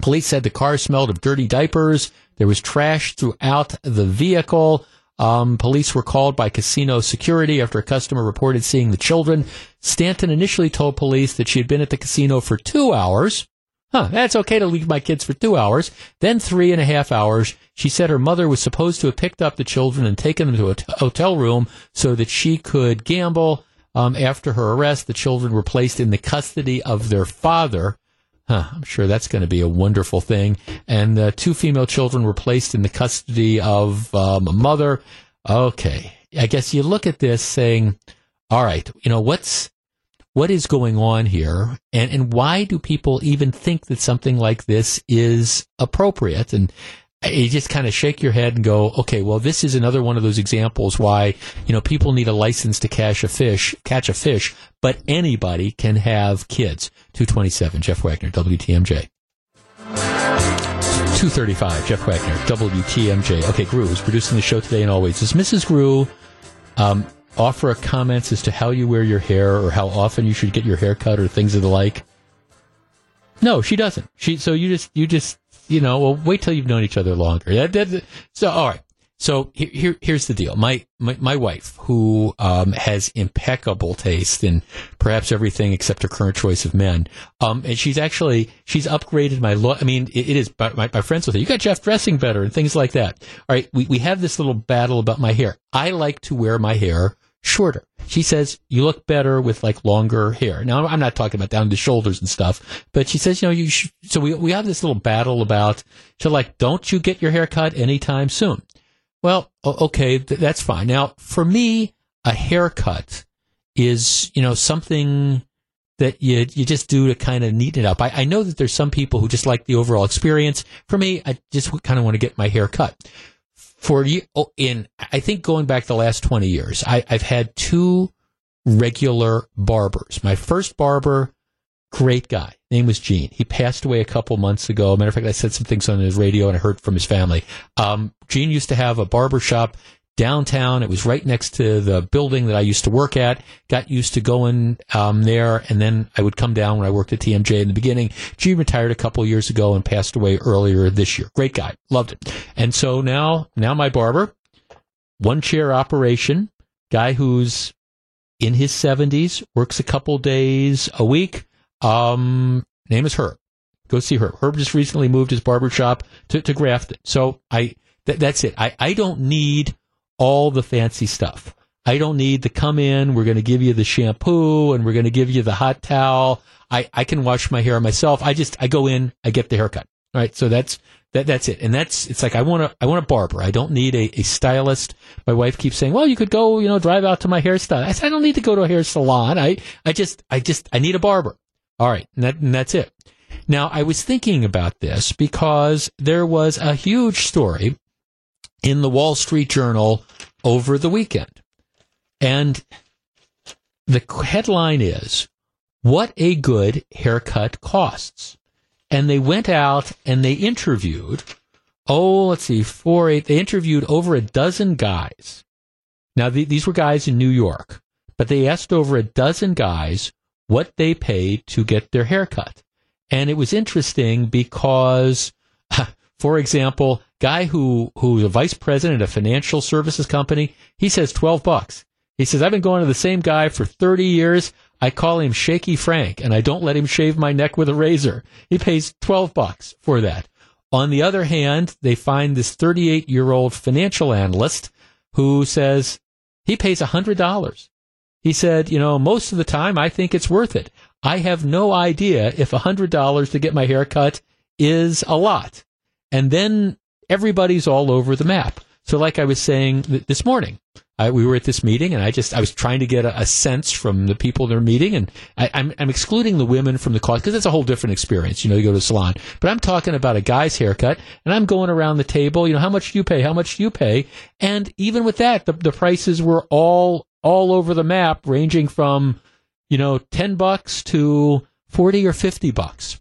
Police said the car smelled of dirty diapers. There was trash throughout the vehicle. Um, police were called by casino security after a customer reported seeing the children. Stanton initially told police that she had been at the casino for two hours. Huh, that's okay to leave my kids for two hours. Then three and a half hours. She said her mother was supposed to have picked up the children and taken them to a t- hotel room so that she could gamble. Um, after her arrest, the children were placed in the custody of their father. Huh, I'm sure that's going to be a wonderful thing. And uh, two female children were placed in the custody of um, a mother. Okay, I guess you look at this saying, "All right, you know what's what is going on here, and and why do people even think that something like this is appropriate?" And you just kind of shake your head and go, okay, well, this is another one of those examples why, you know, people need a license to catch a fish, catch a fish, but anybody can have kids. 227, Jeff Wagner, WTMJ. 235, Jeff Wagner, WTMJ. Okay, Gru is producing the show today and always. Does Mrs. Gru um, offer comments as to how you wear your hair or how often you should get your hair cut or things of the like? No, she doesn't. She so you just you just you know, well, wait till you've known each other longer. That, that, so, all right. So here, here, here's the deal. My, my, my wife, who, um, has impeccable taste in perhaps everything except her current choice of men. Um, and she's actually, she's upgraded my look. I mean, it, it is, my, my friends with her. You got Jeff dressing better and things like that. All right. We, we have this little battle about my hair. I like to wear my hair shorter. She says you look better with like longer hair. Now I'm not talking about down to shoulders and stuff, but she says you know you should, so we we have this little battle about so like don't you get your hair cut anytime soon? Well, okay, th- that's fine. Now for me, a haircut is you know something that you you just do to kind of neaten it up. I, I know that there's some people who just like the overall experience. For me, I just kind of want to get my hair cut. For you, oh, in I think going back the last twenty years, I, I've had two regular barbers. My first barber, great guy, name was Gene. He passed away a couple months ago. Matter of fact, I said some things on his radio and I heard from his family. Um, Gene used to have a barber shop downtown. It was right next to the building that I used to work at. Got used to going um, there, and then I would come down when I worked at TMJ in the beginning. G retired a couple years ago and passed away earlier this year. Great guy, loved it. And so now, now my barber, one chair operation, guy who's in his seventies, works a couple days a week. Um, name is Herb. Go see Herb. Herb just recently moved his barber shop to, to Grafton. So I, th- that's it. I, I don't need all the fancy stuff. I don't need to come in. We're going to give you the shampoo and we're going to give you the hot towel. I, I can wash my hair myself. I just, I go in, I get the haircut. All right. So that's, that, that's it. And that's, it's like, I want to, I want a barber. I don't need a, a stylist. My wife keeps saying, well, you could go, you know, drive out to my hairstyle. I said, I don't need to go to a hair salon. I, I just, I just, I need a barber. All right. And, that, and that's it. Now, I was thinking about this because there was a huge story in the Wall Street Journal over the weekend. And the headline is, What a Good Haircut Costs. And they went out and they interviewed, oh, let's see, four, eight, they interviewed over a dozen guys. Now, the, these were guys in New York, but they asked over a dozen guys what they paid to get their haircut. And it was interesting because, for example, guy who who's a vice president of a financial services company, he says 12 bucks. He says, I've been going to the same guy for 30 years. I call him Shaky Frank and I don't let him shave my neck with a razor. He pays 12 bucks for that. On the other hand, they find this 38 year old financial analyst who says he pays $100. He said, you know, most of the time I think it's worth it. I have no idea if $100 to get my hair cut is a lot. And then everybody's all over the map. So, like I was saying th- this morning, I, we were at this meeting, and I just I was trying to get a, a sense from the people they're meeting, and I, am I'm, I'm excluding the women from the cost because it's a whole different experience. You know, you go to a salon, but I'm talking about a guy's haircut, and I'm going around the table. You know, how much do you pay? How much do you pay? And even with that, the, the prices were all all over the map, ranging from you know ten bucks to forty or fifty bucks.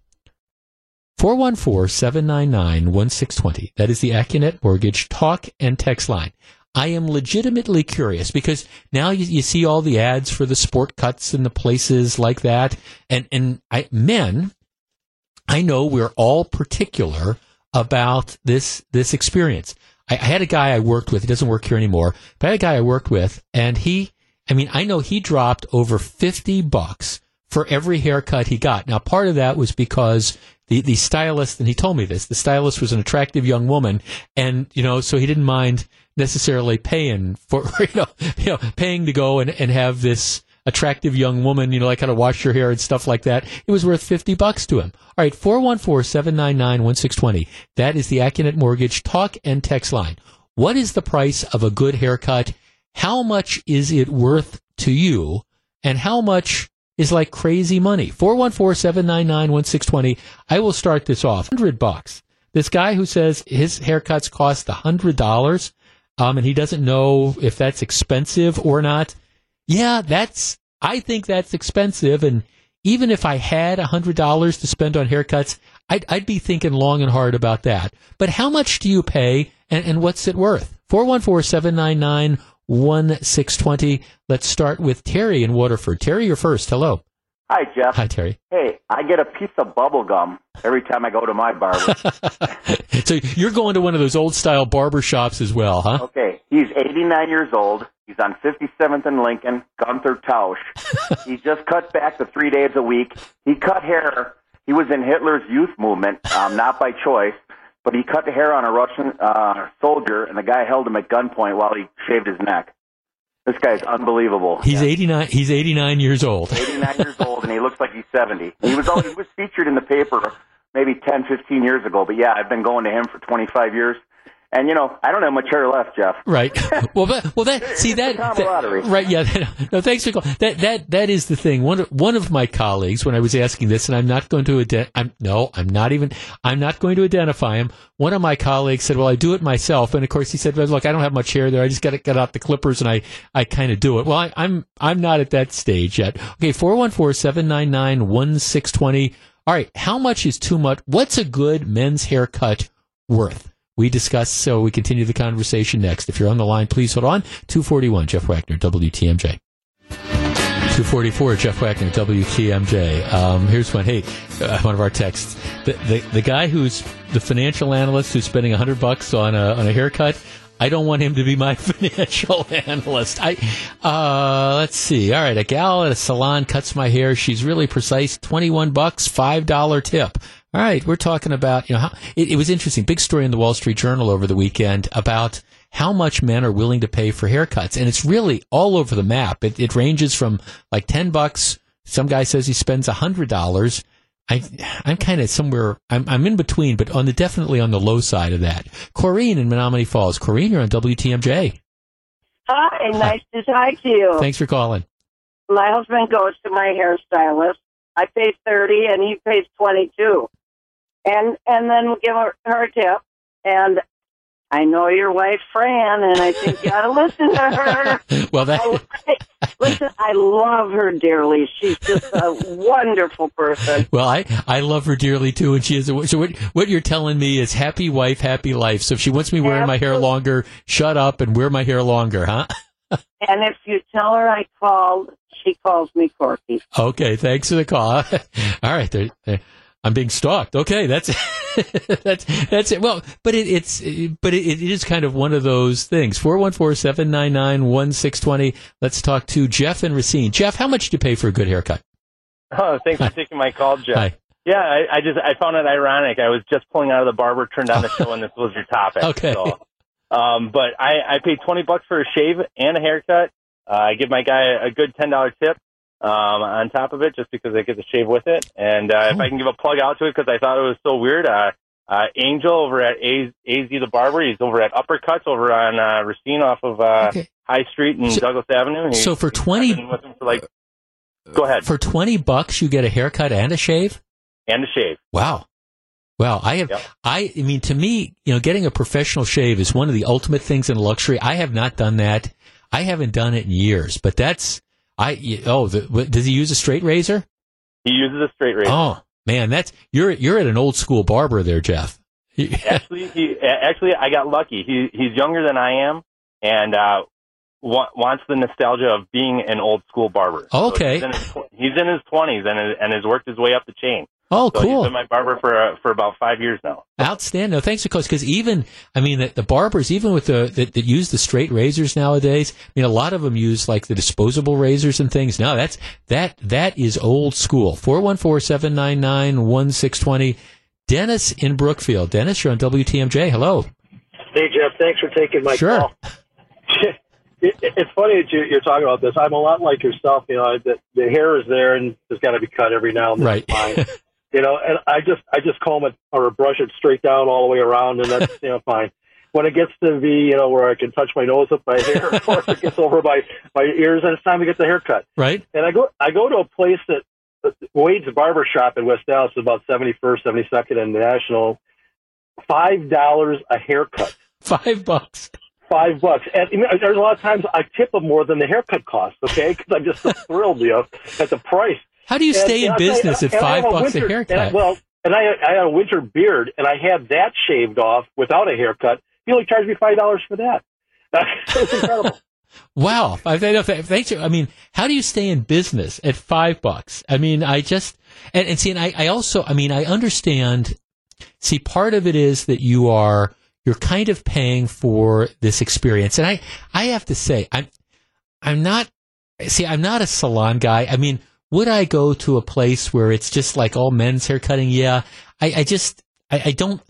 414-799-1620. That is the Accunet Mortgage talk and text line. I am legitimately curious because now you, you, see all the ads for the sport cuts and the places like that. And, and I, men, I know we're all particular about this, this experience. I, I had a guy I worked with. He doesn't work here anymore, but I had a guy I worked with and he, I mean, I know he dropped over 50 bucks for every haircut he got. Now, part of that was because the, the stylist, and he told me this, the stylist was an attractive young woman, and, you know, so he didn't mind necessarily paying for, you know, you know paying to go and, and have this attractive young woman, you know, like how to wash your hair and stuff like that. It was worth 50 bucks to him. All right, 414-799-1620. That is the Accunet Mortgage talk and text line. What is the price of a good haircut? How much is it worth to you? And how much is like crazy money. 414-799-1620. I will start this off. 100 bucks. This guy who says his haircuts cost $100, um, and he doesn't know if that's expensive or not. Yeah, that's, I think that's expensive. And even if I had $100 to spend on haircuts, I'd, I'd be thinking long and hard about that. But how much do you pay and, and what's it worth? 414 799 1620. Let's start with Terry in Waterford. Terry, you're first. Hello. Hi, Jeff. Hi, Terry. Hey, I get a piece of bubble gum every time I go to my barber. so you're going to one of those old style barber shops as well, huh? Okay. He's 89 years old. He's on 57th and Lincoln, Gunther Tausch. he just cut back to three days a week. He cut hair. He was in Hitler's youth movement, um, not by choice but he cut the hair on a Russian uh, soldier, and the guy held him at gunpoint while he shaved his neck. This guy's unbelievable. He's 89. He's 89 years old. 89 years old, and he looks like he's 70. He was always, he was featured in the paper maybe 10, 15 years ago. But yeah, I've been going to him for 25 years. And you know, I don't have much hair left, Jeff. Right. Well, but, well, that see that, that- right? Yeah. No, thanks for calling. That that that is the thing. One of, one of my colleagues, when I was asking this, and I'm not going to ident- I'm no, I'm not even. I'm not going to identify him. One of my colleagues said, "Well, I do it myself," and of course he said, well, "Look, I don't have much hair there. I just got to get out the clippers and I I kind of do it." Well, I, I'm I'm not at that stage yet. Okay, four one four seven nine nine one six twenty. All right, how much is too much? What's a good men's haircut worth? We discuss, so we continue the conversation next. If you're on the line, please hold on. 241, Jeff Wagner, WTMJ. 244, Jeff Wagner, WTMJ. Um, here's one. Hey, uh, one of our texts. The, the, the guy who's the financial analyst who's spending 100 bucks on a, on a haircut, I don't want him to be my financial analyst. I, uh, let's see. All right. A gal at a salon cuts my hair. She's really precise. 21 bucks, $5 tip. All right. We're talking about, you know, how, it, it was interesting. Big story in the Wall Street Journal over the weekend about how much men are willing to pay for haircuts. And it's really all over the map. It, it ranges from like 10 bucks. Some guy says he spends $100. I, I'm kind of somewhere, I'm, I'm in between, but on the, definitely on the low side of that. Corrine in Menomonee Falls. Corrine, you're on WTMJ. Hi, nice to talk to you. Thanks for calling. My husband goes to my hairstylist. I pay thirty, and he pays twenty-two, and and then we give her, her a tip. And I know your wife, Fran, and I think you ought to listen to her. Well, that, listen, I love her dearly. She's just a wonderful person. well, I, I love her dearly too, and she is. A, so what, what you're telling me is happy wife, happy life. So if she wants me wearing my hair longer, shut up and wear my hair longer, huh? And if you tell her I called, she calls me Corky. Okay, thanks for the call. All right, there, there. I'm being stalked. Okay, that's that's that's it. Well, but it, it's but it, it is kind of one of those things. Four one four seven nine nine one six twenty. Let's talk to Jeff and Racine. Jeff, how much do you pay for a good haircut? Oh, thanks for taking my call, Jeff. Hi. Yeah, I, I just I found it ironic. I was just pulling out of the barber, turned on the show, and this was your topic. Okay. So, um, but I I paid twenty bucks for a shave and a haircut. Uh, I give my guy a good ten dollar tip um, on top of it, just because I get to shave with it. And uh, if I can give a plug out to it, because I thought it was so weird. Uh, uh, Angel over at A- AZ the Barber, he's over at Uppercuts over on uh, Racine off of uh, High Street and Douglas Avenue. So for twenty, with him for like go ahead for twenty bucks, you get a haircut and a shave. and a shave. Wow. Well, I have, I, I mean, to me, you know, getting a professional shave is one of the ultimate things in luxury. I have not done that. I haven't done it in years, but that's, I, oh, the, does he use a straight razor? He uses a straight razor. Oh, man, that's, you're, you're at an old school barber there, Jeff. actually, he actually I got lucky. He he's younger than I am, and uh, wa- wants the nostalgia of being an old school barber. So Okay. he's in his, he's in his twenties and and has worked his way up the chain. Oh, so cool. He's been my barber for uh, for about five years now. Outstanding. No, thanks, because because even I mean the, the barbers, even with the that, that use the straight razors nowadays, I mean a lot of them use like the disposable razors and things. No, that's that that is old school. Four one four seven nine nine one six twenty. Dennis in Brookfield. Dennis, you're on WTMJ. Hello. Hey Jeff, thanks for taking my Sure. call. it, it- it's funny that you, you're talking about this. I'm a lot like yourself. You know, the, the hair is there and it's got to be cut every now and then. Right. You know, and I just I just comb it or brush it straight down all the way around, and that's you know fine. When it gets to be you know where I can touch my nose with my hair, or if it gets over my my ears, then it's time to get the haircut. Right. And I go I go to a place that uh, Wade's Barber Shop in West Allis is about 71st, 72nd, and National. Five dollars a haircut. Five bucks. Five bucks. And you know, there's a lot of times I tip them more than the haircut costs. Okay, because I'm just so thrilled, you know, at the price. How do you stay in you, business at five bucks a winter- haircut? And I, well, and I I had a winter beard, and I had that shaved off without a haircut. He only charged me five dollars for that. It's incredible. Wow. I, I, thanks. I mean, how do you stay in business at five bucks? I mean, I just, and, and see, and I, I also, I mean, I understand, see, part of it is that you are, you're kind of paying for this experience. And I, I have to say, I'm, I'm not, see, I'm not a salon guy. I mean, would I go to a place where it's just like all men's hair cutting? Yeah. I, I just, I, I don't,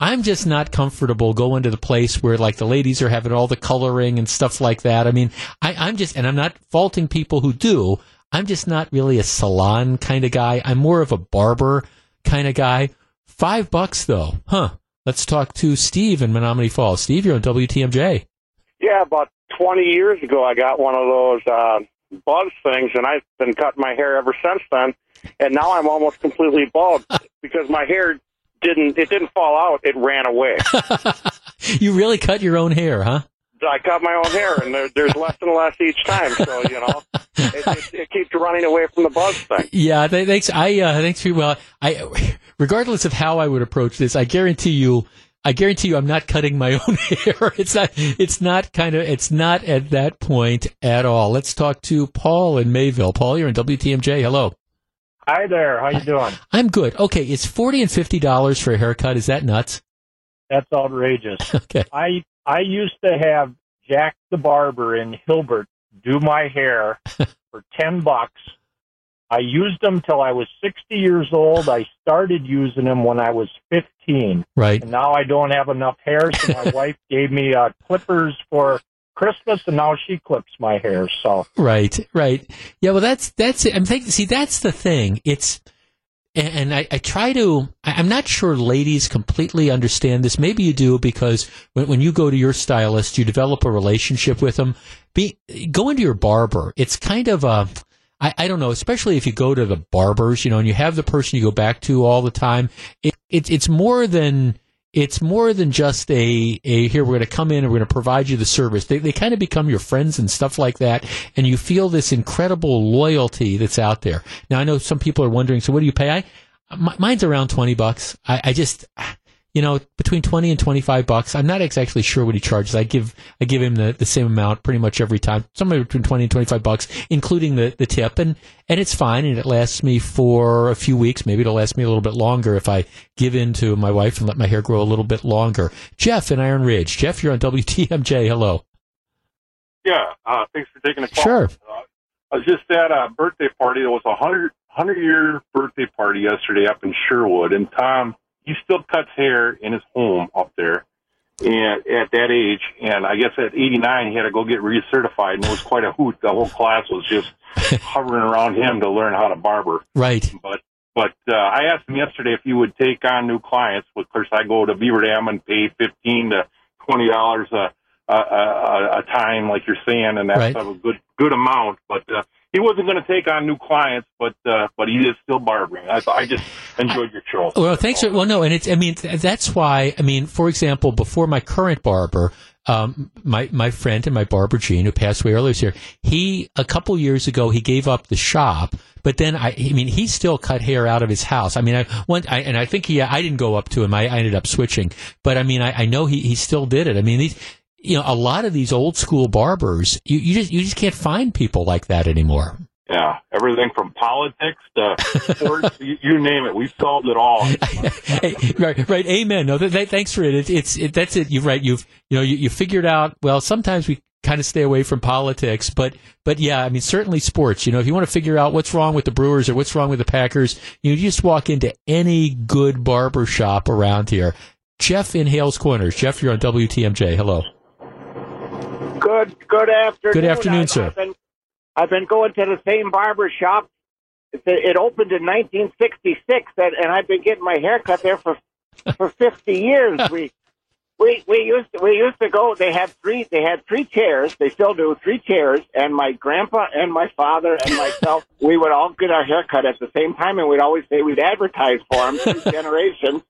I'm just not comfortable going to the place where like the ladies are having all the coloring and stuff like that. I mean, I, I'm just, and I'm not faulting people who do. I'm just not really a salon kind of guy. I'm more of a barber kind of guy. Five bucks though, huh? Let's talk to Steve in Menomonee Falls. Steve, you're on WTMJ. Yeah, about 20 years ago, I got one of those uh, buzz things, and I've been cutting my hair ever since then. And now I'm almost completely bald because my hair didn't it didn't fall out; it ran away. You really cut your own hair, huh? I cut my own hair, and there, there's less and less each time. So you know, it, it, it keeps running away from the buzz thing. Yeah, thanks. I uh, thanks for well. I regardless of how I would approach this, I guarantee you. I guarantee you, I'm not cutting my own hair. It's not. It's not kind of. It's not at that point at all. Let's talk to Paul in Mayville. Paul, you're in WTMJ. Hello. Hi there. How you doing? I'm good. Okay, it's forty and fifty dollars for a haircut. Is that nuts? That's outrageous. Okay. I I used to have Jack the barber in Hilbert do my hair for ten bucks. I used them till I was sixty years old. I started using them when I was fifteen. Right. And now I don't have enough hair, so my wife gave me uh, clippers for Christmas, and now she clips my hair. So Right, right. Yeah, well, that's that's it. I'm thinking. See, that's the thing. It's and, I, I try to. I'm not sure ladies completely understand this. Maybe you do because when, when you go to your stylist, you develop a relationship with them. Be go into your barber. It's kind of a. I, I don't know, especially if you go to the barbers, you know, and you have the person you go back to all the time. It, it it's more than it's more than just a, a here we're going to come in and we're going to provide you the service. They, they kind of become your friends and stuff like that, and you feel this incredible loyalty that's out there. Now I know some people are wondering, so what do you pay? I mine's around twenty bucks. I, I just you know between twenty and twenty five bucks. I'm not exactly sure what he charges. I give I give him the, the same amount pretty much every time, somewhere between twenty and twenty five bucks, including the, the tip, and and it's fine, and it lasts me for a few weeks. Maybe it'll last me a little bit longer if I give in to my wife and let my hair grow a little bit longer. Jeff in Iron Ridge. Jeff, you're on WTMJ. Hello. Yeah, uh, thanks for taking the call. Sure. Uh, I was just at a birthday party. It was a hundred hundred year birthday party yesterday up in Sherwood, and Tom he still cuts hair in his home up there, and at that age, and I guess at 89 he had to go get recertified, and it was quite a hoot. The whole class was just hovering around him to learn how to barber. Right. But but uh, I asked him yesterday if he would take on new clients. Of course, I go to Beaver Dam and pay fifteen to twenty dollars a a, a a time, like you're saying, and that's Right. a good good amount. But uh, he wasn't going to take on new clients, but uh, but he is still barbering. I, I just enjoyed your show. Well, thanks. Well, no, and it's. I mean, that's why. I mean, for example, before my current barber, um, my my friend and my barber Gene, who passed away earlier this year, he a couple years ago he gave up the shop, but then I, I mean, he still cut hair out of his house. I mean, I went, I, and I think he, I didn't go up to him. I, I ended up switching, but I mean, I, I know he he still did it. I mean, these. You know, a lot of these old school barbers, you, you just you just can't find people like that anymore. Yeah, everything from politics to sports, you, you name it. We've solved it all. right, right. Amen. No, th- th- thanks for it. it it's it, that's it. You're right. You've you know you, you figured out. Well, sometimes we kind of stay away from politics, but but yeah, I mean certainly sports. You know, if you want to figure out what's wrong with the Brewers or what's wrong with the Packers, you just walk into any good barber shop around here. Jeff in Hales Corners. Jeff, you're on WTMJ. Hello. Good good afternoon. Good afternoon, I- sir. I've been, I've been going to the same barber shop. It, it opened in 1966, and, and I've been getting my hair cut there for for 50 years. we we we used to, we used to go. They had three they had three chairs. They still do three chairs, and my grandpa and my father and myself. we would all get our hair cut at the same time, and we'd always say we'd advertise for them. Two generations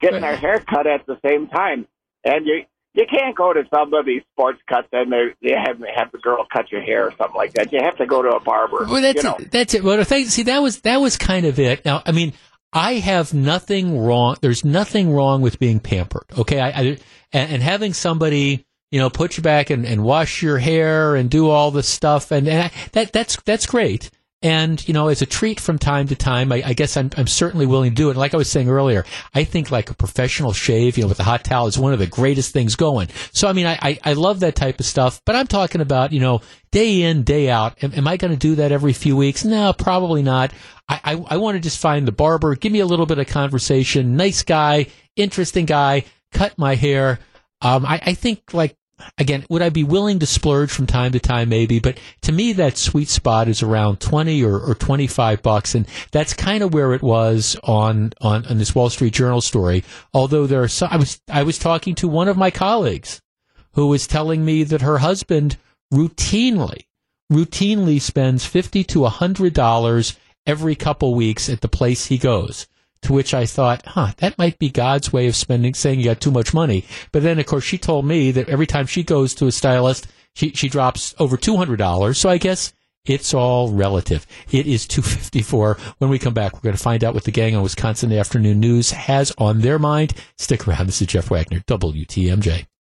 getting our hair cut at the same time, and you you can't go to some of these sports cuts and they have have the girl cut your hair or something like that. You have to go to a barber. Well, that's you know. it. That's it. Well, thank, see, that was that was kind of it. Now, I mean, I have nothing wrong. There's nothing wrong with being pampered. Okay, I, I and, and having somebody you know put you back and, and wash your hair and do all this stuff and, and I, that that's that's great. And, you know, as a treat from time to time, I, I guess I'm, I'm certainly willing to do it. And like I was saying earlier, I think like a professional shave, you know, with a hot towel is one of the greatest things going. So, I mean, I, I, I love that type of stuff, but I'm talking about, you know, day in, day out. Am, am I going to do that every few weeks? No, probably not. I, I, I want to just find the barber, give me a little bit of conversation, nice guy, interesting guy, cut my hair. Um, I, I think like again, would I be willing to splurge from time to time? Maybe, but to me, that sweet spot is around twenty or, or twenty five bucks, and that's kind of where it was on, on on this Wall Street Journal story. Although there are some, I was I was talking to one of my colleagues who was telling me that her husband routinely routinely spends fifty to a hundred dollars every couple weeks at the place he goes. To which I thought, huh, that might be God's way of spending, saying you got too much money. But then, of course, she told me that every time she goes to a stylist, she, she drops over $200. So I guess it's all relative. It is 254. When we come back, we're going to find out what the gang on Wisconsin Afternoon News has on their mind. Stick around. This is Jeff Wagner, WTMJ.